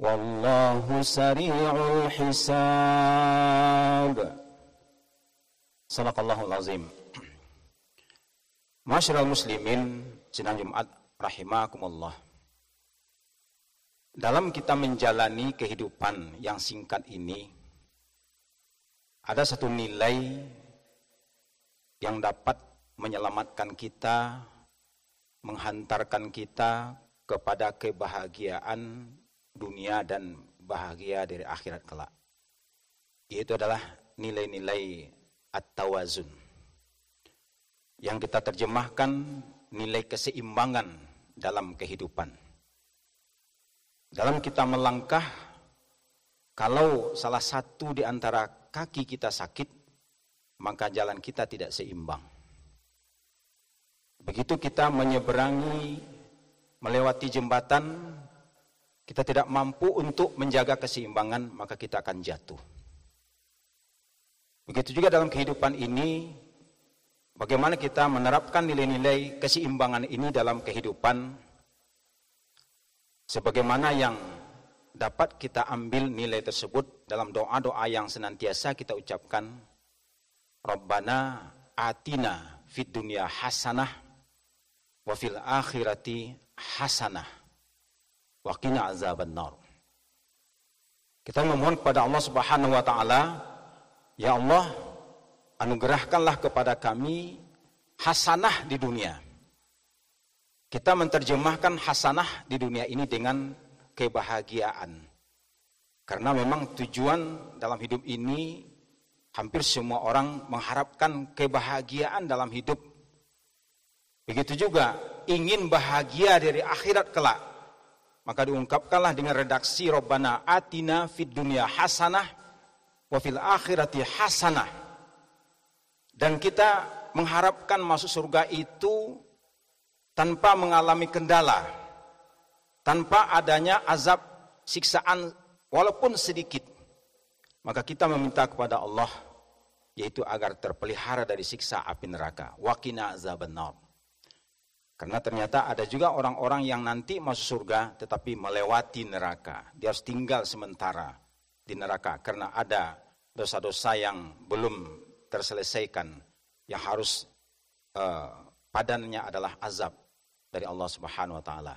Wallahu sari'ul hisab. Sadaqallahul azim. Masyarul muslimin, sidang Jumat rahimakumullah. Dalam kita menjalani kehidupan yang singkat ini, ada satu nilai yang dapat menyelamatkan kita, menghantarkan kita kepada kebahagiaan dunia dan bahagia dari akhirat kelak. Yaitu adalah nilai-nilai at-tawazun. Yang kita terjemahkan nilai keseimbangan dalam kehidupan. Dalam kita melangkah, kalau salah satu di antara kaki kita sakit, maka jalan kita tidak seimbang. Begitu kita menyeberangi, melewati jembatan, kita tidak mampu untuk menjaga keseimbangan, maka kita akan jatuh. Begitu juga dalam kehidupan ini, bagaimana kita menerapkan nilai-nilai keseimbangan ini dalam kehidupan, sebagaimana yang dapat kita ambil nilai tersebut dalam doa-doa yang senantiasa kita ucapkan, Rabbana atina fid dunya hasanah wa fil akhirati hasanah Waqina azaban nar. Kita memohon kepada Allah Subhanahu wa taala, ya Allah, anugerahkanlah kepada kami hasanah di dunia. Kita menerjemahkan hasanah di dunia ini dengan kebahagiaan. Karena memang tujuan dalam hidup ini hampir semua orang mengharapkan kebahagiaan dalam hidup. Begitu juga ingin bahagia dari akhirat kelak. Maka diungkapkanlah dengan redaksi Rabbana atina fid dunya hasanah wa fil akhirati hasanah. Dan kita mengharapkan masuk surga itu tanpa mengalami kendala, tanpa adanya azab siksaan walaupun sedikit. Maka kita meminta kepada Allah yaitu agar terpelihara dari siksa api neraka. Wakina azabannar. Karena ternyata ada juga orang-orang yang nanti masuk surga tetapi melewati neraka. Dia harus tinggal sementara di neraka karena ada dosa-dosa yang belum terselesaikan yang harus uh, padannya adalah azab dari Allah Subhanahu wa taala.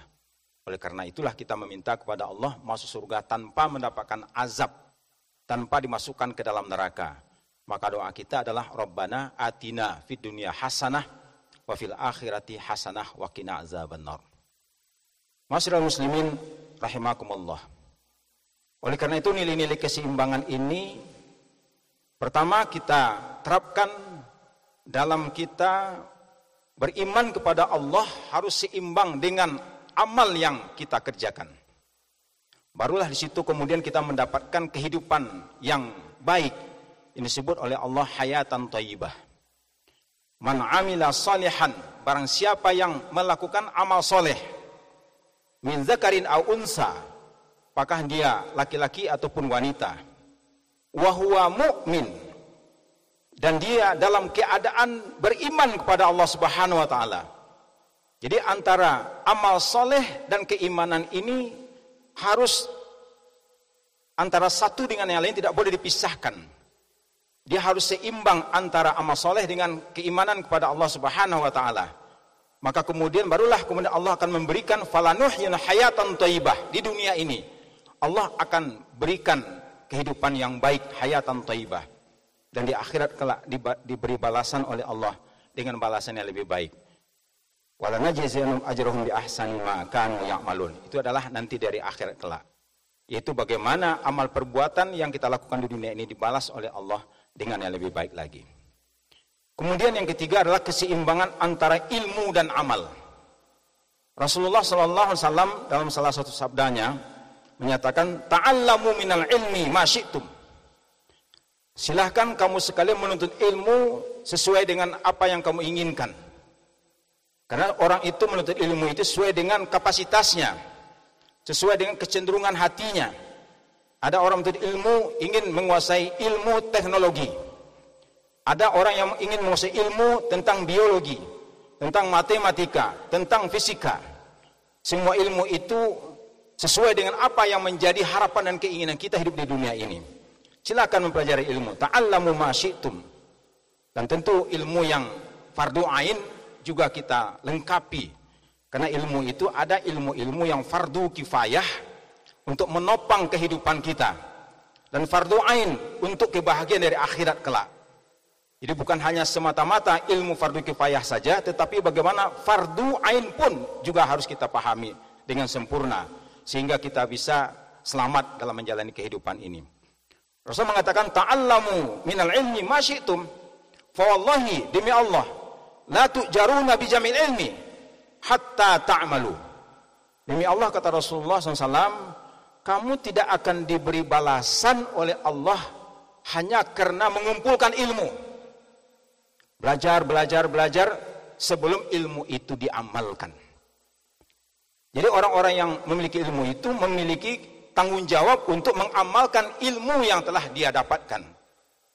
Oleh karena itulah kita meminta kepada Allah masuk surga tanpa mendapatkan azab, tanpa dimasukkan ke dalam neraka. Maka doa kita adalah Rabbana atina fid dunya hasanah wa fil akhirati hasanah wa qina azabannar. Masyarakat muslimin rahimakumullah. Oleh karena itu nilai-nilai keseimbangan ini pertama kita terapkan dalam kita beriman kepada Allah harus seimbang dengan amal yang kita kerjakan. Barulah di situ kemudian kita mendapatkan kehidupan yang baik. Ini disebut oleh Allah hayatan thayyibah. Man amila salihan, barang siapa yang melakukan amal soleh, min zakarin au unsa, apakah dia laki-laki ataupun wanita, wahwa mu'min, dan dia dalam keadaan beriman kepada Allah Subhanahu wa taala. Jadi antara amal soleh dan keimanan ini harus antara satu dengan yang lain tidak boleh dipisahkan. Dia harus seimbang antara amal soleh dengan keimanan kepada Allah Subhanahu wa taala. Maka kemudian barulah kemudian Allah akan memberikan falanuhyun hayatan thayyibah di dunia ini. Allah akan berikan kehidupan yang baik hayatan thayyibah dan di akhirat kelak diberi balasan oleh Allah dengan balasan yang lebih baik. Wala najziyannahum ajrahum bi ahsani ma kanu ya'malun. Itu adalah nanti dari akhirat kelak. Yaitu bagaimana amal perbuatan yang kita lakukan di dunia ini dibalas oleh Allah dengan yang lebih baik lagi. Kemudian yang ketiga adalah keseimbangan antara ilmu dan amal. Rasulullah Sallallahu Alaihi Wasallam dalam salah satu sabdanya menyatakan ta'allamu minal ilmi masyitum. Silahkan kamu sekalian menuntut ilmu sesuai dengan apa yang kamu inginkan. Karena orang itu menuntut ilmu itu sesuai dengan kapasitasnya, sesuai dengan kecenderungan hatinya. Ada orang menuntut ilmu ingin menguasai ilmu teknologi. Ada orang yang ingin menguasai ilmu tentang biologi, tentang matematika, tentang fisika. Semua ilmu itu sesuai dengan apa yang menjadi harapan dan keinginan kita hidup di dunia ini. Silakan mempelajari ilmu. Ta'allamu ma syi'tum. Dan tentu ilmu yang fardu ain juga kita lengkapi. Karena ilmu itu ada ilmu-ilmu yang fardu kifayah untuk menopang kehidupan kita dan fardu ain untuk kebahagiaan dari akhirat kelak. Jadi bukan hanya semata-mata ilmu fardu kifayah saja, tetapi bagaimana fardu ain pun juga harus kita pahami dengan sempurna sehingga kita bisa selamat dalam menjalani kehidupan ini. Rasul mengatakan ta'allamu minal ilmi ma wallahi demi Allah la tu'jaruna bi jamil ilmi hatta ta'malu. Demi Allah kata Rasulullah SAW kamu tidak akan diberi balasan oleh Allah hanya karena mengumpulkan ilmu. Belajar, belajar, belajar sebelum ilmu itu diamalkan. Jadi orang-orang yang memiliki ilmu itu memiliki tanggung jawab untuk mengamalkan ilmu yang telah dia dapatkan.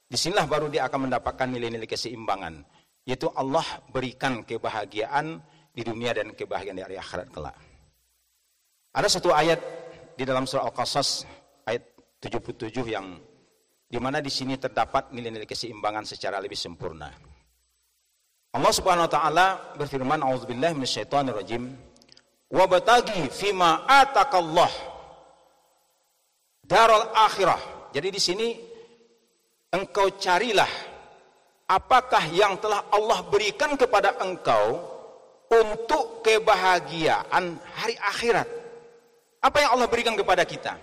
Di sinilah baru dia akan mendapatkan nilai-nilai keseimbangan. Yaitu Allah berikan kebahagiaan di dunia dan kebahagiaan di akhirat kelak. Ada satu ayat di dalam surah Al-Qasas ayat 77 yang di mana di sini terdapat nilai-nilai keseimbangan secara lebih sempurna. Allah Subhanahu wa taala berfirman, "A'udzubillahi minasyaitonir rajim. Wa batagi fima atakallah daral akhirah." Jadi di sini engkau carilah apakah yang telah Allah berikan kepada engkau untuk kebahagiaan hari akhirat. Apa yang Allah berikan kepada kita?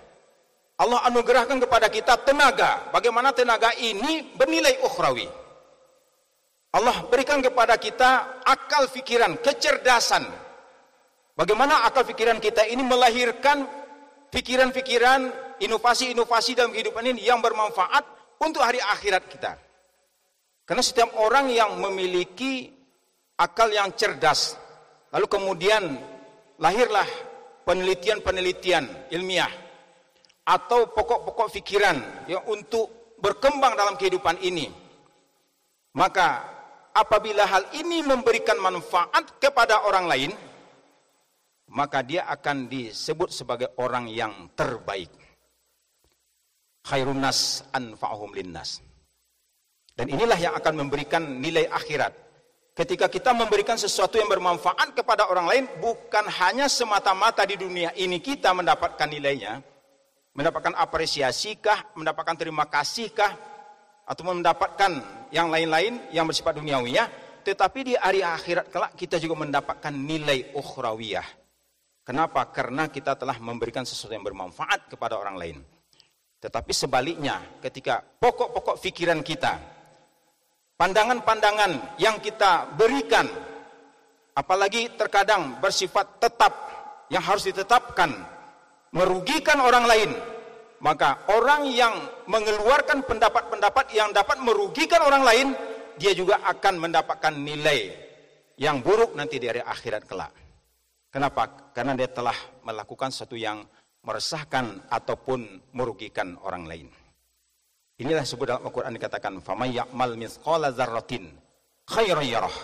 Allah anugerahkan kepada kita tenaga. Bagaimana tenaga ini bernilai ukhrawi. Allah berikan kepada kita akal fikiran, kecerdasan. Bagaimana akal pikiran kita ini melahirkan pikiran-pikiran, inovasi-inovasi dalam kehidupan ini yang bermanfaat untuk hari akhirat kita. Karena setiap orang yang memiliki akal yang cerdas, lalu kemudian lahirlah penelitian-penelitian ilmiah atau pokok-pokok pikiran yang untuk berkembang dalam kehidupan ini. Maka apabila hal ini memberikan manfaat kepada orang lain, maka dia akan disebut sebagai orang yang terbaik. Khairun nas anfa'uhum linnas. Dan inilah yang akan memberikan nilai akhirat. Ketika kita memberikan sesuatu yang bermanfaat kepada orang lain, bukan hanya semata-mata di dunia ini kita mendapatkan nilainya, mendapatkan apresiasi kah, mendapatkan terima kasih kah, atau mendapatkan yang lain-lain yang bersifat duniawiyah, tetapi di hari akhirat kelak kita juga mendapatkan nilai ukhrawiyah Kenapa? Karena kita telah memberikan sesuatu yang bermanfaat kepada orang lain. Tetapi sebaliknya, ketika pokok-pokok pikiran kita, pandangan-pandangan yang kita berikan, apalagi terkadang bersifat tetap, yang harus ditetapkan, merugikan orang lain, maka orang yang mengeluarkan pendapat-pendapat yang dapat merugikan orang lain, dia juga akan mendapatkan nilai yang buruk nanti di hari akhirat kelak. Kenapa? Karena dia telah melakukan sesuatu yang meresahkan ataupun merugikan orang lain. Inilah sebut dalam Al-Quran dikatakan, فَمَنْ يَعْمَلْ مِثْقَالَ ذَرَّةٍ خَيْرًا يَرَهُ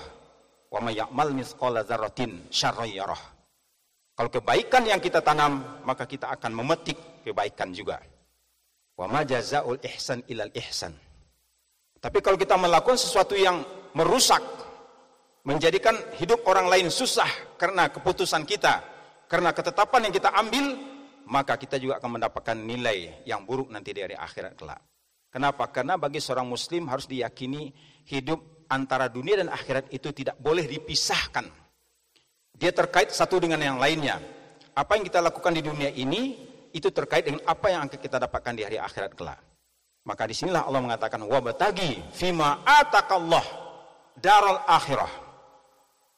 وَمَنْ يَعْمَلْ مِثْقَالَ ذَرَّةٍ شَرًّا يَرَهُ Kalau kebaikan yang kita tanam, maka kita akan memetik kebaikan juga. وَمَا جَزَاءُ الْإِحْسَنِ إِلَى الْإِحْسَنِ Tapi kalau kita melakukan sesuatu yang merusak, menjadikan hidup orang lain susah karena keputusan kita, karena ketetapan yang kita ambil, maka kita juga akan mendapatkan nilai yang buruk nanti dari akhirat kelak. Kenapa? Karena bagi seorang muslim harus diyakini hidup antara dunia dan akhirat itu tidak boleh dipisahkan. Dia terkait satu dengan yang lainnya. Apa yang kita lakukan di dunia ini itu terkait dengan apa yang akan kita dapatkan di hari akhirat kelak. Maka di sinilah Allah mengatakan wabatagi fima atakallah daral akhirah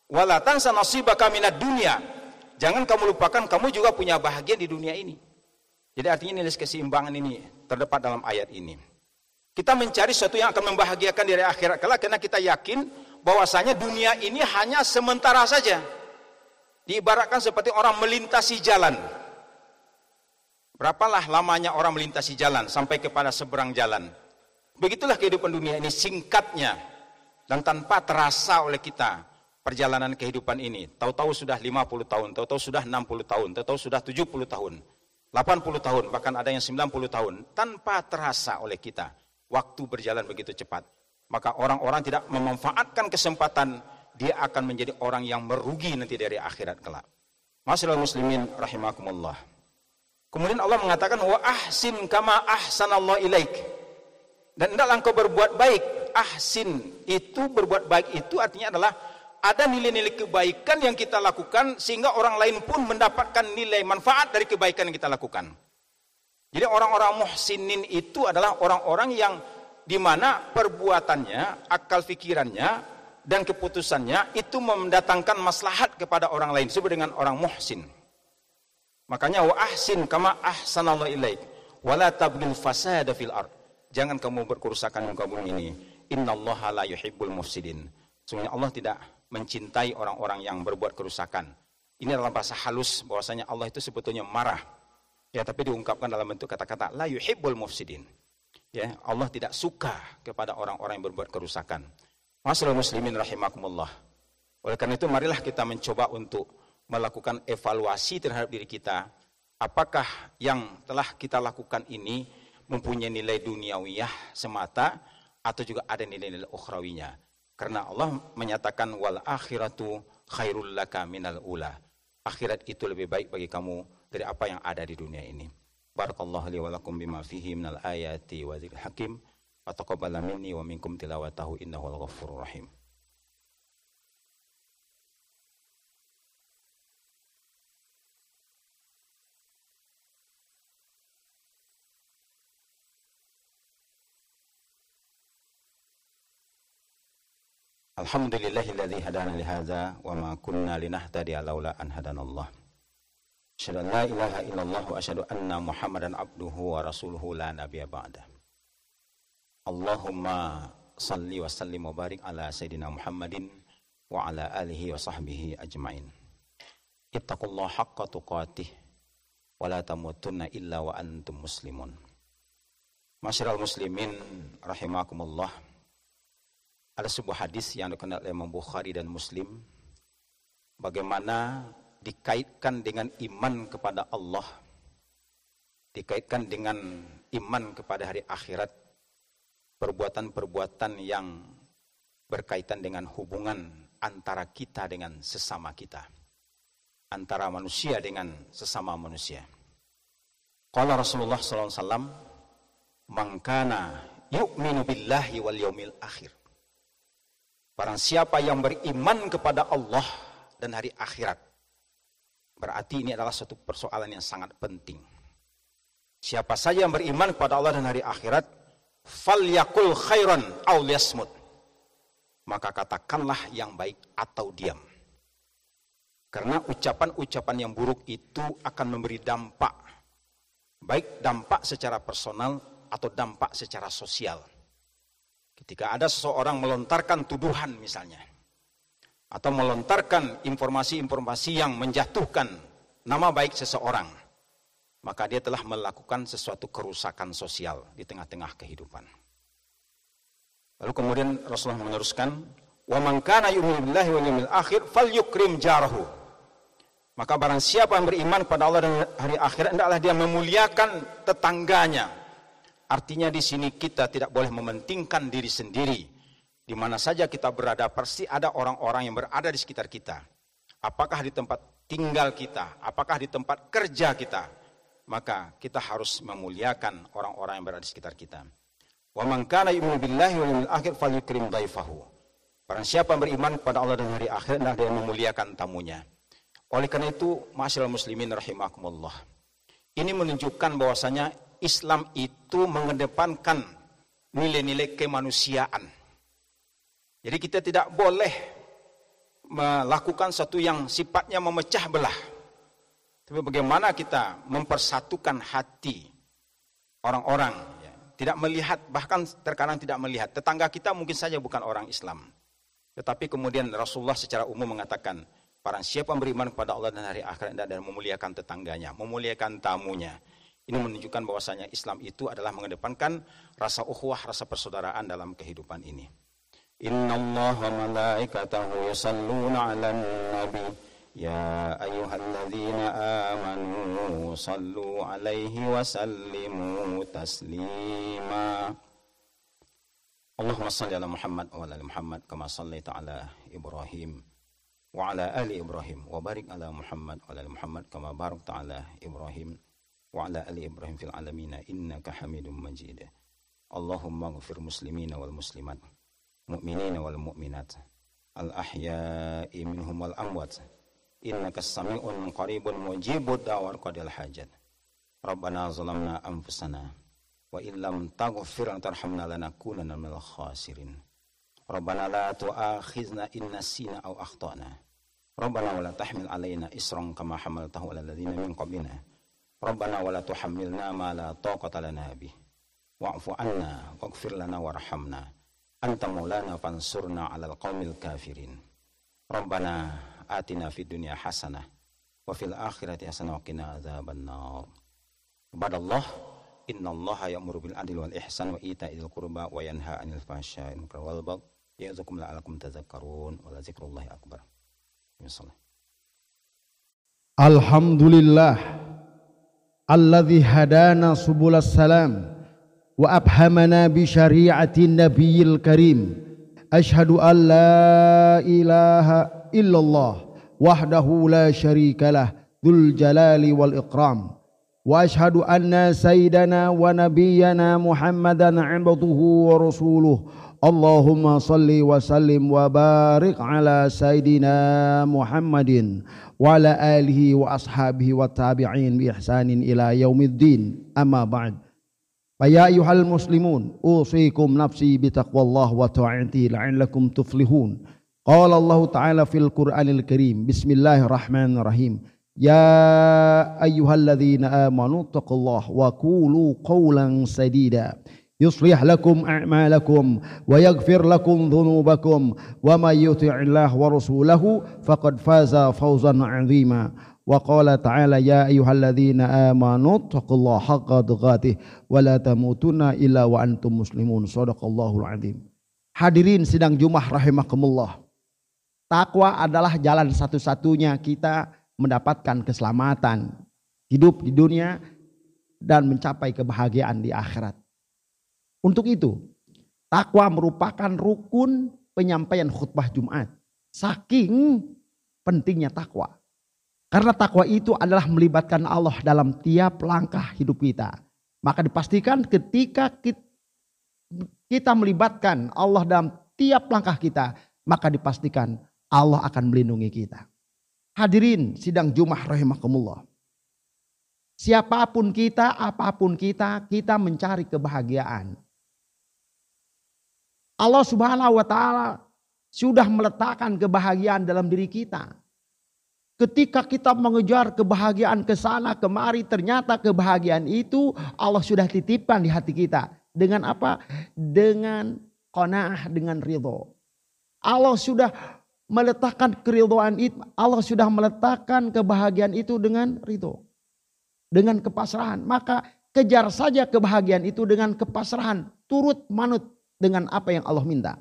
wala tansa nasibaka minad dunia. Jangan kamu lupakan kamu juga punya bahagia di dunia ini. Jadi artinya nilai keseimbangan ini terdapat dalam ayat ini. Kita mencari sesuatu yang akan membahagiakan dari akhirat kelak karena kita yakin bahwasanya dunia ini hanya sementara saja. Diibaratkan seperti orang melintasi jalan. Berapalah lamanya orang melintasi jalan sampai kepada seberang jalan. Begitulah kehidupan dunia ini singkatnya dan tanpa terasa oleh kita perjalanan kehidupan ini. Tahu-tahu sudah 50 tahun, tahu-tahu sudah 60 tahun, tahu-tahu sudah 70 tahun, 80 tahun, bahkan ada yang 90 tahun. Tanpa terasa oleh kita, waktu berjalan begitu cepat. Maka orang-orang tidak memanfaatkan kesempatan, dia akan menjadi orang yang merugi nanti dari akhirat kelak. Masalah muslimin rahimakumullah. Kemudian Allah mengatakan wa ahsin kama ahsanallahu ilaik. Dan hendaklah engkau berbuat baik. Ahsin itu berbuat baik itu artinya adalah ada nilai-nilai kebaikan yang kita lakukan sehingga orang lain pun mendapatkan nilai manfaat dari kebaikan yang kita lakukan. Jadi orang-orang muhsinin itu adalah orang-orang yang di mana perbuatannya, akal fikirannya dan keputusannya itu mendatangkan maslahat kepada orang lain disebut dengan orang muhsin. Makanya wa ahsin kama ahsanallahu ilaik wala tabghil fasada fil ard. Jangan kamu berkerusakan di kamu ini. Innallaha la yuhibbul mufsidin. Sungguhnya Allah tidak mencintai orang-orang yang berbuat kerusakan. Ini dalam bahasa halus bahwasanya Allah itu sebetulnya marah. Ya, tapi diungkapkan dalam bentuk kata-kata la yuhibbul mufsidin. Ya, Allah tidak suka kepada orang-orang yang berbuat kerusakan. Masalah muslimin rahimakumullah. Oleh karena itu marilah kita mencoba untuk melakukan evaluasi terhadap diri kita. Apakah yang telah kita lakukan ini mempunyai nilai duniawiyah semata atau juga ada nilai-nilai ukhrawinya. Karena Allah menyatakan wal akhiratu khairul laka minal ula. Akhirat itu lebih baik bagi kamu dari apa yang ada di dunia ini. Barakallahu li wa lakum bima fihi minal ayati wa dzikril hakim. Wa taqabbala minni wa minkum tilawatahu innahu al-ghafurur rahim. Alhamdulillahilladzi hadana li hadza wa ma kunna linahtadiya laula an hadanallah. Asyhadu an la ilaha illallah wa asyhadu anna Muhammadan abduhu wa rasuluhu la nabiyya ba'da. Allahumma salli wa sallim wa barik ala sayyidina Muhammadin wa ala alihi wa sahbihi ajmain. Ittaqullaha haqqa tuqatih wa la tamutunna illa wa antum muslimun. Masyiral muslimin rahimakumullah. Ada sebuah hadis yang dikenal oleh Imam Bukhari dan Muslim. Bagaimana dikaitkan dengan iman kepada Allah. Dikaitkan dengan iman kepada hari akhirat. Perbuatan-perbuatan yang berkaitan dengan hubungan antara kita dengan sesama kita. Antara manusia dengan sesama manusia. Kalau Rasulullah SAW, Mangkana yu'minu billahi wal yaumil akhir Barang siapa yang beriman kepada Allah dan hari akhirat. Berarti ini adalah satu persoalan yang sangat penting. Siapa saja yang beriman kepada Allah dan hari akhirat, fal yakul khairan aw liyasmut. Maka katakanlah yang baik atau diam. Karena ucapan-ucapan yang buruk itu akan memberi dampak. Baik dampak secara personal atau dampak secara sosial. Ketika ada seseorang melontarkan tuduhan misalnya, atau melontarkan informasi-informasi yang menjatuhkan nama baik seseorang, maka dia telah melakukan sesuatu kerusakan sosial di tengah-tengah kehidupan. Lalu kemudian Rasulullah meneruskan, "Wa man kana yu'minu billahi wal yawmil akhir falyukrim jarahu." Maka barang siapa yang beriman kepada Allah dan hari akhirat hendaklah dia memuliakan tetangganya, Artinya di sini kita tidak boleh mementingkan diri sendiri. Di mana saja kita berada pasti ada orang-orang yang berada di sekitar kita. Apakah di tempat tinggal kita, apakah di tempat kerja kita. Maka kita harus memuliakan orang-orang yang berada di sekitar kita. Wa man kana yu'minu billahi wal yawmil akhir falyukrim dhaifahu. Barang siapa beriman kepada Allah dan hari akhir, hendaklah dia memuliakan tamunya. Oleh karena itu, masyaallah muslimin rahimakumullah. Ini menunjukkan bahwasanya Islam itu mengedepankan nilai-nilai kemanusiaan. Jadi kita tidak boleh melakukan satu yang sifatnya memecah belah. Tapi bagaimana kita mempersatukan hati orang-orang. Ya. Tidak melihat, bahkan terkadang tidak melihat. Tetangga kita mungkin saja bukan orang Islam. Tetapi kemudian Rasulullah secara umum mengatakan, para siapa beriman kepada Allah dan hari akhirat dan memuliakan tetangganya, memuliakan tamunya, ini menunjukkan bahwasanya Islam itu adalah mengedepankan rasa ukhuwah, rasa persaudaraan dalam kehidupan ini. Inna Allah wa malaikatahu yusalluna ala nabi Ya ayyuhalladzina amanu sallu alaihi wa sallimu taslima Allahumma salli ala Muhammad wa ala Muhammad kama sallaita ala Ibrahim wa ala ali Ibrahim wa barik ala Muhammad wa ala Muhammad kama barakta ala Ibrahim وعلى آل إبراهيم في العالمين إنك حميد مجيد اللهم اغفر مسلمين والمسلمات Mukminin wal mukminat, al ahya'i minhum wal amwat. Innaka sami'un qaribun mujibud da'war qadil hajat. Rabbana zalamna anfusana wa illam taghfir tarhamna lanakunanna minal khasirin. Rabbana la tu'akhizna in nasina aw akhtana. Rabbana wala tahmil alaina isran kama hamaltahu ala alladhina min qablina. Rabbana wala tuhammilna ma la taqata lana bih. Wa'fu anna waghfir lana warhamna anta maulana fansurna alal qawmil kafirin. Rabbana atina fid dunya hasanah wa fil akhirati hasanah wa qina adzaban nar kepada Allah innallaha ya'muru bil adli wal ihsan wa ita'il qurba wa yanha 'anil fahsya'i wal baghi ya'idzukum la'alakum tadhakkarun wa la dzikrullahi akbar. Bismillah Alhamdulillah. Alladzi hadana subulas salam. وأبهمنا بشريعة النبي الكريم. أشهد أن لا إله إلا الله وحده لا شريك له ذو الجلال والإكرام. وأشهد أن سيدنا ونبينا محمدا عبده ورسوله. اللهم صل وسلم وبارك على سيدنا محمد وعلى آله وأصحابه والتابعين بإحسان إلى يوم الدين. أما بعد فيا أيها المسلمون أوصيكم نفسي بتقوى الله وطاعته لعلكم تفلحون. قال الله تعالى في القرآن الكريم بسم الله الرحمن الرحيم. يا أيها الذين آمنوا اتقوا الله وقولوا قولا سديدا. يصلح لكم أعمالكم ويغفر لكم ذنوبكم ومن يطع الله ورسوله فقد فاز فوزا عظيما. Wa qala ta'ala ya ayyuhalladzina amanu taqullaha haqqa tuqatih wa la tamutunna illa wa antum muslimun. Shadaqallahul azim. Hadirin sidang Jumat rahimakumullah. Takwa adalah jalan satu-satunya kita mendapatkan keselamatan hidup di dunia dan mencapai kebahagiaan di akhirat. Untuk itu, takwa merupakan rukun penyampaian khutbah Jumat. Saking pentingnya takwa. Karena takwa itu adalah melibatkan Allah dalam tiap langkah hidup kita. Maka dipastikan ketika kita melibatkan Allah dalam tiap langkah kita, maka dipastikan Allah akan melindungi kita. Hadirin sidang Jumat rahimakumullah. Siapa pun kita, apa pun kita, kita mencari kebahagiaan. Allah Subhanahu wa taala sudah meletakkan kebahagiaan dalam diri kita. Ketika kita mengejar kebahagiaan ke sana kemari ternyata kebahagiaan itu Allah sudah titipkan di hati kita. Dengan apa? Dengan qanaah, dengan ridho. Allah sudah meletakkan keridhaan itu, Allah sudah meletakkan kebahagiaan itu dengan ridho. Dengan kepasrahan. Maka kejar saja kebahagiaan itu dengan kepasrahan. Turut manut dengan apa yang Allah minta.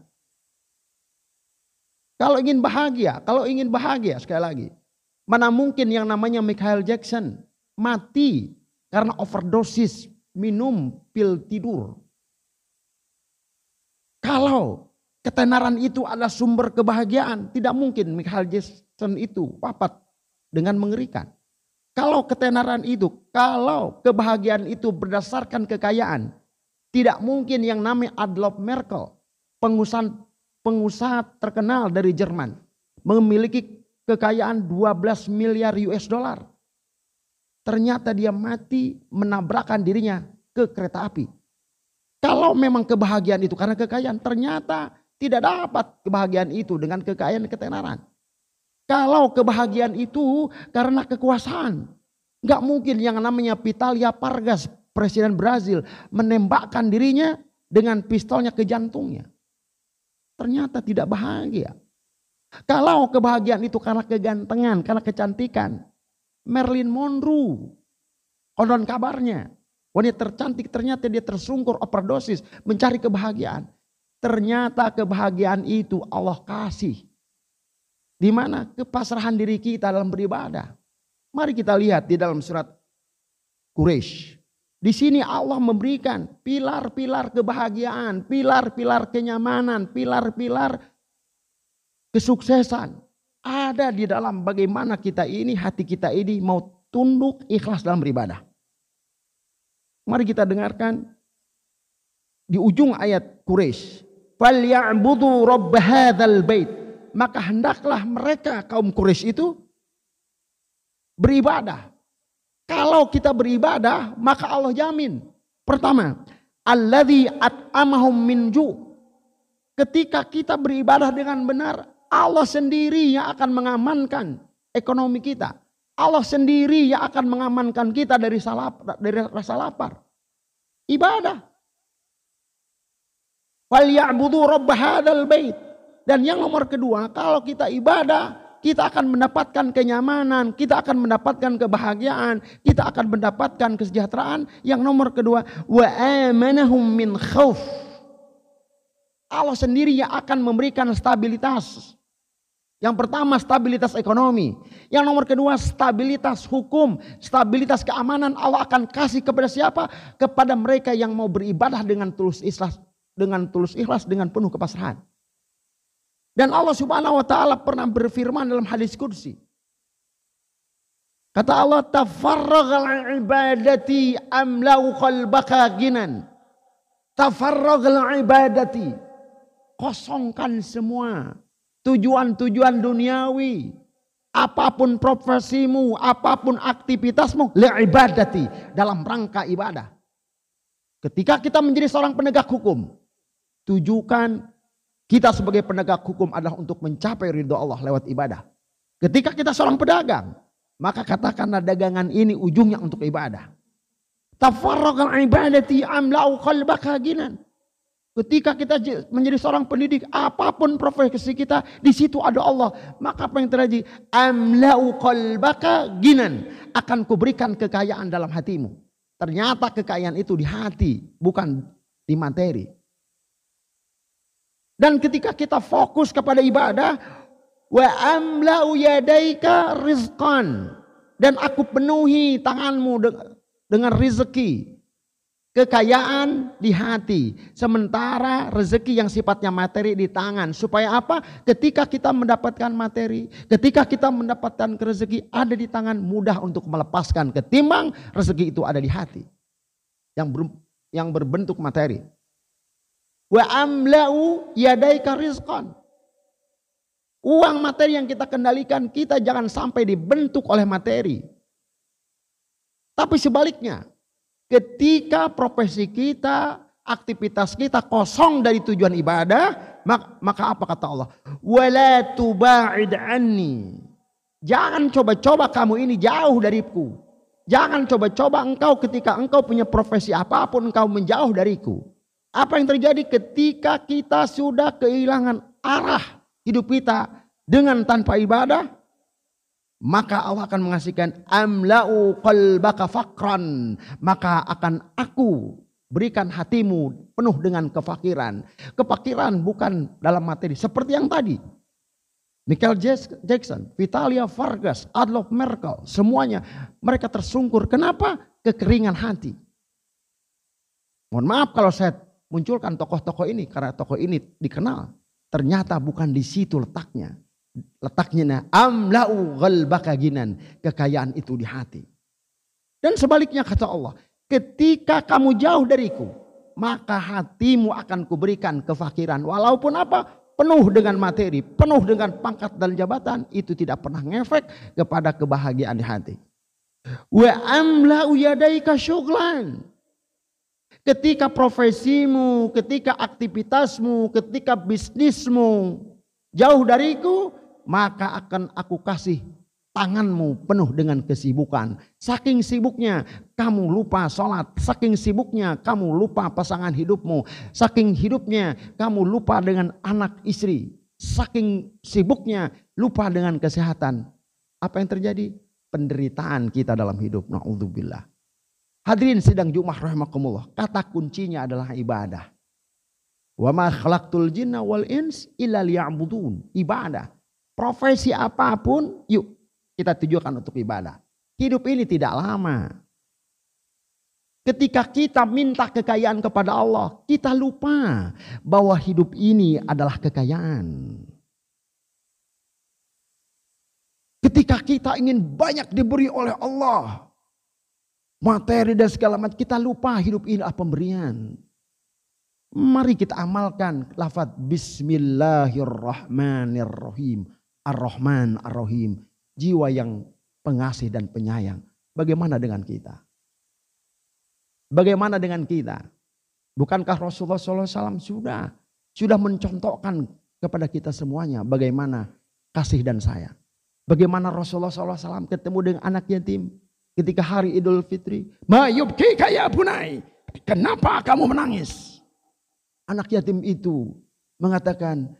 Kalau ingin bahagia, kalau ingin bahagia sekali lagi. Mana mungkin yang namanya Michael Jackson mati karena overdosis minum pil tidur. Kalau ketenaran itu adalah sumber kebahagiaan, tidak mungkin Michael Jackson itu wafat dengan mengerikan. Kalau ketenaran itu, kalau kebahagiaan itu berdasarkan kekayaan, tidak mungkin yang namanya Adolf Merkel, pengusaha, pengusaha terkenal dari Jerman, memiliki kekayaan 12 miliar US dollar. Ternyata dia mati menabrakkan dirinya ke kereta api. Kalau memang kebahagiaan itu karena kekayaan, ternyata tidak dapat kebahagiaan itu dengan kekayaan ketenaran. Kalau kebahagiaan itu karena kekuasaan, nggak mungkin yang namanya Pitalia Pargas Presiden Brazil menembakkan dirinya dengan pistolnya ke jantungnya. Ternyata tidak bahagia. Kalau kebahagiaan itu karena kegantengan, karena kecantikan. Marilyn Monroe. Konon kabarnya. Wanita tercantik ternyata dia tersungkur overdosis mencari kebahagiaan. Ternyata kebahagiaan itu Allah kasih. Di mana kepasrahan diri kita dalam beribadah. Mari kita lihat di dalam surat Quraisy di sini Allah memberikan pilar-pilar kebahagiaan, pilar-pilar kenyamanan, pilar-pilar kesuksesan. Ada di dalam bagaimana kita ini, hati kita ini mau tunduk ikhlas dalam beribadah. Mari kita dengarkan di ujung ayat Quraisy. Falyabudu rabb hadzal bait. Maka hendaklah mereka kaum Quraisy itu beribadah kalau kita beribadah, maka Allah jamin. Pertama, alladzi at'amahum min ju. Ketika kita beribadah dengan benar, Allah sendiri yang akan mengamankan ekonomi kita. Allah sendiri yang akan mengamankan kita dari salah dari rasa lapar. Ibadah. Wal ya'budu rabb hadzal bait. Dan yang nomor kedua, kalau kita ibadah, kita akan mendapatkan kenyamanan, kita akan mendapatkan kebahagiaan, kita akan mendapatkan kesejahteraan. Yang nomor kedua, wa amanahum min khauf. Allah sendiri yang akan memberikan stabilitas. Yang pertama stabilitas ekonomi. Yang nomor kedua stabilitas hukum, stabilitas keamanan Allah akan kasih kepada siapa? Kepada mereka yang mau beribadah dengan tulus ikhlas, dengan tulus ikhlas dengan penuh kepasrahan. Dan Allah Subhanahu wa taala pernah berfirman dalam hadis kursi. Kata Allah, "Tafarraghal ibadati amlau qalbaka ginan." Tafarraghal ibadati. Kosongkan semua tujuan-tujuan duniawi. Apa pun profesimu, apa pun aktivitasmu, li ibadati dalam rangka ibadah. Ketika kita menjadi seorang penegak hukum, tujukan kita sebagai penegak hukum adalah untuk mencapai ridho Allah lewat ibadah. Ketika kita seorang pedagang, maka katakanlah dagangan ini ujungnya untuk ibadah. Tafarraqal ibadati amlau qalbaka ginan. Ketika kita menjadi seorang pendidik, apa pun profesi kita, di situ ada Allah. Maka apa yang terjadi? Amlau qalbaka ginan. Akan kuberikan kekayaan dalam hatimu. Ternyata kekayaan itu di hati, bukan di materi. Dan ketika kita fokus kepada ibadah, wa amlau yadaika rizqan dan aku penuhi tanganmu dengan rezeki Kekayaan di hati. Sementara rezeki yang sifatnya materi di tangan. Supaya apa? Ketika kita mendapatkan materi. Ketika kita mendapatkan rezeki ada di tangan mudah untuk melepaskan. Ketimbang rezeki itu ada di hati. Yang, ber, yang berbentuk materi. Wa amla'u yadaika rizqan. Uang materi yang kita kendalikan kita jangan sampai dibentuk oleh materi. Tapi sebaliknya, Ketika profesi kita, aktivitas kita kosong dari tujuan ibadah, maka, apa kata Allah? Wala tuba'id anni. Jangan coba-coba kamu ini jauh dariku. Jangan coba-coba engkau ketika engkau punya profesi apa pun engkau menjauh dariku. Apa yang terjadi ketika kita sudah kehilangan arah hidup kita dengan tanpa ibadah? Maka Allah akan mengasihkan amlau qalbaka fakran maka akan aku berikan hatimu penuh dengan kefakiran kefakiran bukan dalam materi seperti yang tadi Michael Jackson, Vitalia Vargas, Adolf Merkel, semuanya mereka tersungkur. Kenapa? Kekeringan hati. Mohon maaf kalau saya munculkan tokoh-tokoh ini karena tokoh ini dikenal. Ternyata bukan di situ letaknya letaknya nah amlau ghalbaka ginan. Kekayaan itu di hati. Dan sebaliknya kata Allah ketika kamu jauh dariku maka hatimu akan kuberikan kefakiran. Walaupun apa? Penuh dengan materi penuh dengan pangkat dan jabatan itu tidak pernah ngefek kepada kebahagiaan di hati. Wa amlau yadaika syughlan. Ketika profesimu ketika aktivitasmu ketika bisnismu jauh dariku maka akan aku kasih tanganmu penuh dengan kesibukan. Saking sibuknya kamu lupa sholat. Saking sibuknya kamu lupa pasangan hidupmu. Saking hidupnya kamu lupa dengan anak istri. Saking sibuknya lupa dengan kesehatan. Apa yang terjadi? Penderitaan kita dalam hidup. Na'udzubillah. Hadirin sidang Jumat rahimakumullah. Kata kuncinya adalah ibadah. Wa ma khalaqtul jinna wal ins illa liya'budun. Ibadah profesi apa pun, yuk kita tujukan untuk ibadah. Hidup ini tidak lama. Ketika kita minta kekayaan kepada Allah, kita lupa bahwa hidup ini adalah kekayaan. Ketika kita ingin banyak diberi oleh Allah, materi dan segala macam, kita lupa hidup ini adalah pemberian. Mari kita amalkan lafaz Bismillahirrahmanirrahim. Ar-Rahman, Ar-Rahim. Jiwa yang pengasih dan penyayang. Bagaimana dengan kita? Bagaimana dengan kita? Bukankah Rasulullah SAW sudah sudah mencontohkan kepada kita semuanya bagaimana kasih dan sayang. Bagaimana Rasulullah SAW ketemu dengan anak yatim ketika hari Idul Fitri. Mayubki kaya bunai. Kenapa kamu menangis? Anak yatim itu mengatakan,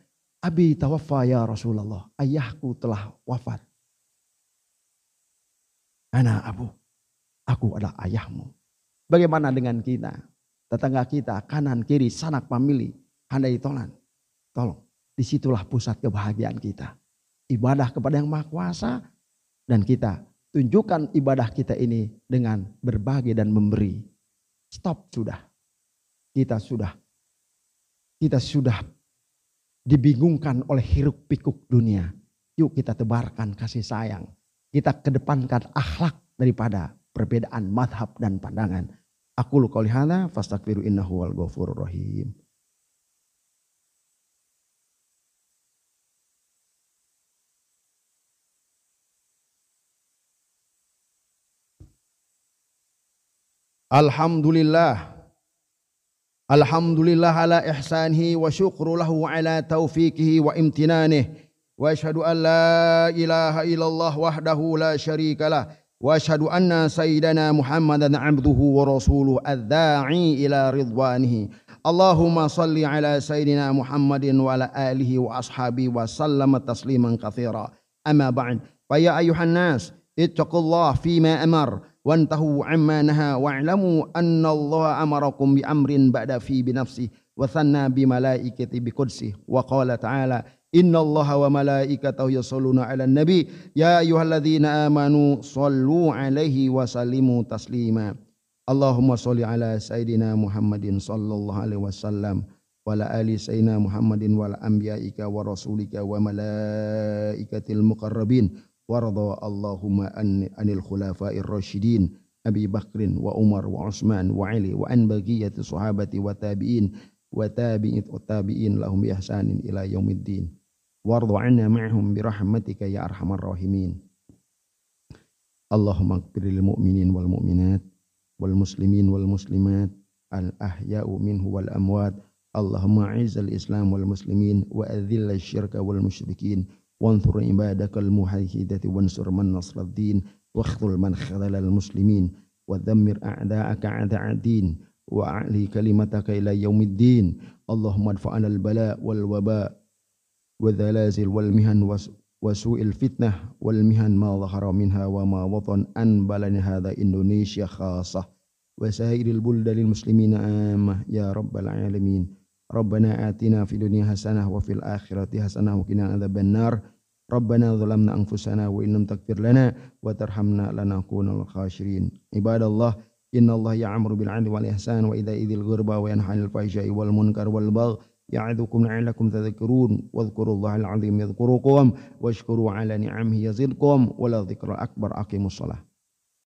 Abi tawaffa ya Rasulullah. Ayahku telah wafat. Ana abu. Aku adalah ayahmu. Bagaimana dengan kita? Tetangga kita, kanan, kiri, sanak, famili. Handai tolan. Tolong. Di situlah pusat kebahagiaan kita. Ibadah kepada yang maha kuasa. Dan kita tunjukkan ibadah kita ini dengan berbagi dan memberi. Stop sudah. Kita sudah. Kita sudah dibingungkan oleh hiruk pikuk dunia. Yuk kita tebarkan kasih sayang. Kita kedepankan akhlak daripada perbedaan madhab dan pandangan. Aku lu qauli hadza fastaghfiru innahu wal rahim. Alhamdulillah Taufiqihi wa imtinanih. Wa ashhadu an la ilaha illallah wahdahu la syarika lah. Wa ashhadu anna sayyidana Muhammadan abduhu wa rasuluh ad-da'i ila ridwanihi. Allahumma salli ala sayyidina Muhammadin wa ala alihi wa ashabihi wa sallama tasliman kathira. Amma ba'd. Fa ya ayuhan nas, ittaqullah fima amar wantahu amma naha wa'lamu anna Allah amarakum bi amrin ba'da fi bi nafsi wa thanna bi malaikati bi qudsi. Wa qala ta'ala inna Allah wa malaikatahu yusalluna 'alan nabi. Ya ayyuhalladzina amanu sallu 'alaihi wa sallimu taslima. Allahumma shalli ala sayidina Muhammadin sallallahu alaihi wasallam wa ala ali sayyidina Muhammadin wa anbiya'ika wa rasulika wa malaikatil muqarrabin sahabati wa tabi'in wa tabi'it wa tabi'in lahum bi ihsanin ila yaumiddin warda anna ma'hum bi rahmatika ya arhamar rahimin Allahumma ighfir lil mu'minin wal mu'minat wal muslimin wal muslimat al ahya'u minhu wal amwat Allahumma a'izzal islam wal muslimin wa adhil syirka wal musyrikin وانصر عبادك الموحدة وانصر من نصر الدين واخذل من خذل المسلمين ودمر أعداءك أعداء الدين وأعلي كلمتك إلى يوم الدين. اللهم ادفعنا البلاء والوباء والزلازل والمهن وسوء الفتنة والمهن ما ظهر منها وما بطن أن بلن هذا إندونيسيا خاصة وسائر البلدان المسلمين عامة. يا رب العالمين ربنا آتنا في الدنيا حسنة وفي الآخرة حسنة وقنا عذاب النار. ربنا ظلمنا أنفسنا وإن لم تغفر لنا وترحمنا لنكون الخاسرين. عباد الله إن الله يعمر بالعدل والإحسان وإذا إذ الغربى وينهى عن الفحشاء والمنكر والبغي يعظكم لعلكم تذكرون. واذكروا الله العظيم يذكركم واشكروا على نعمه يزدكم ولا ذكر أكبر. أقيموا الصلاة.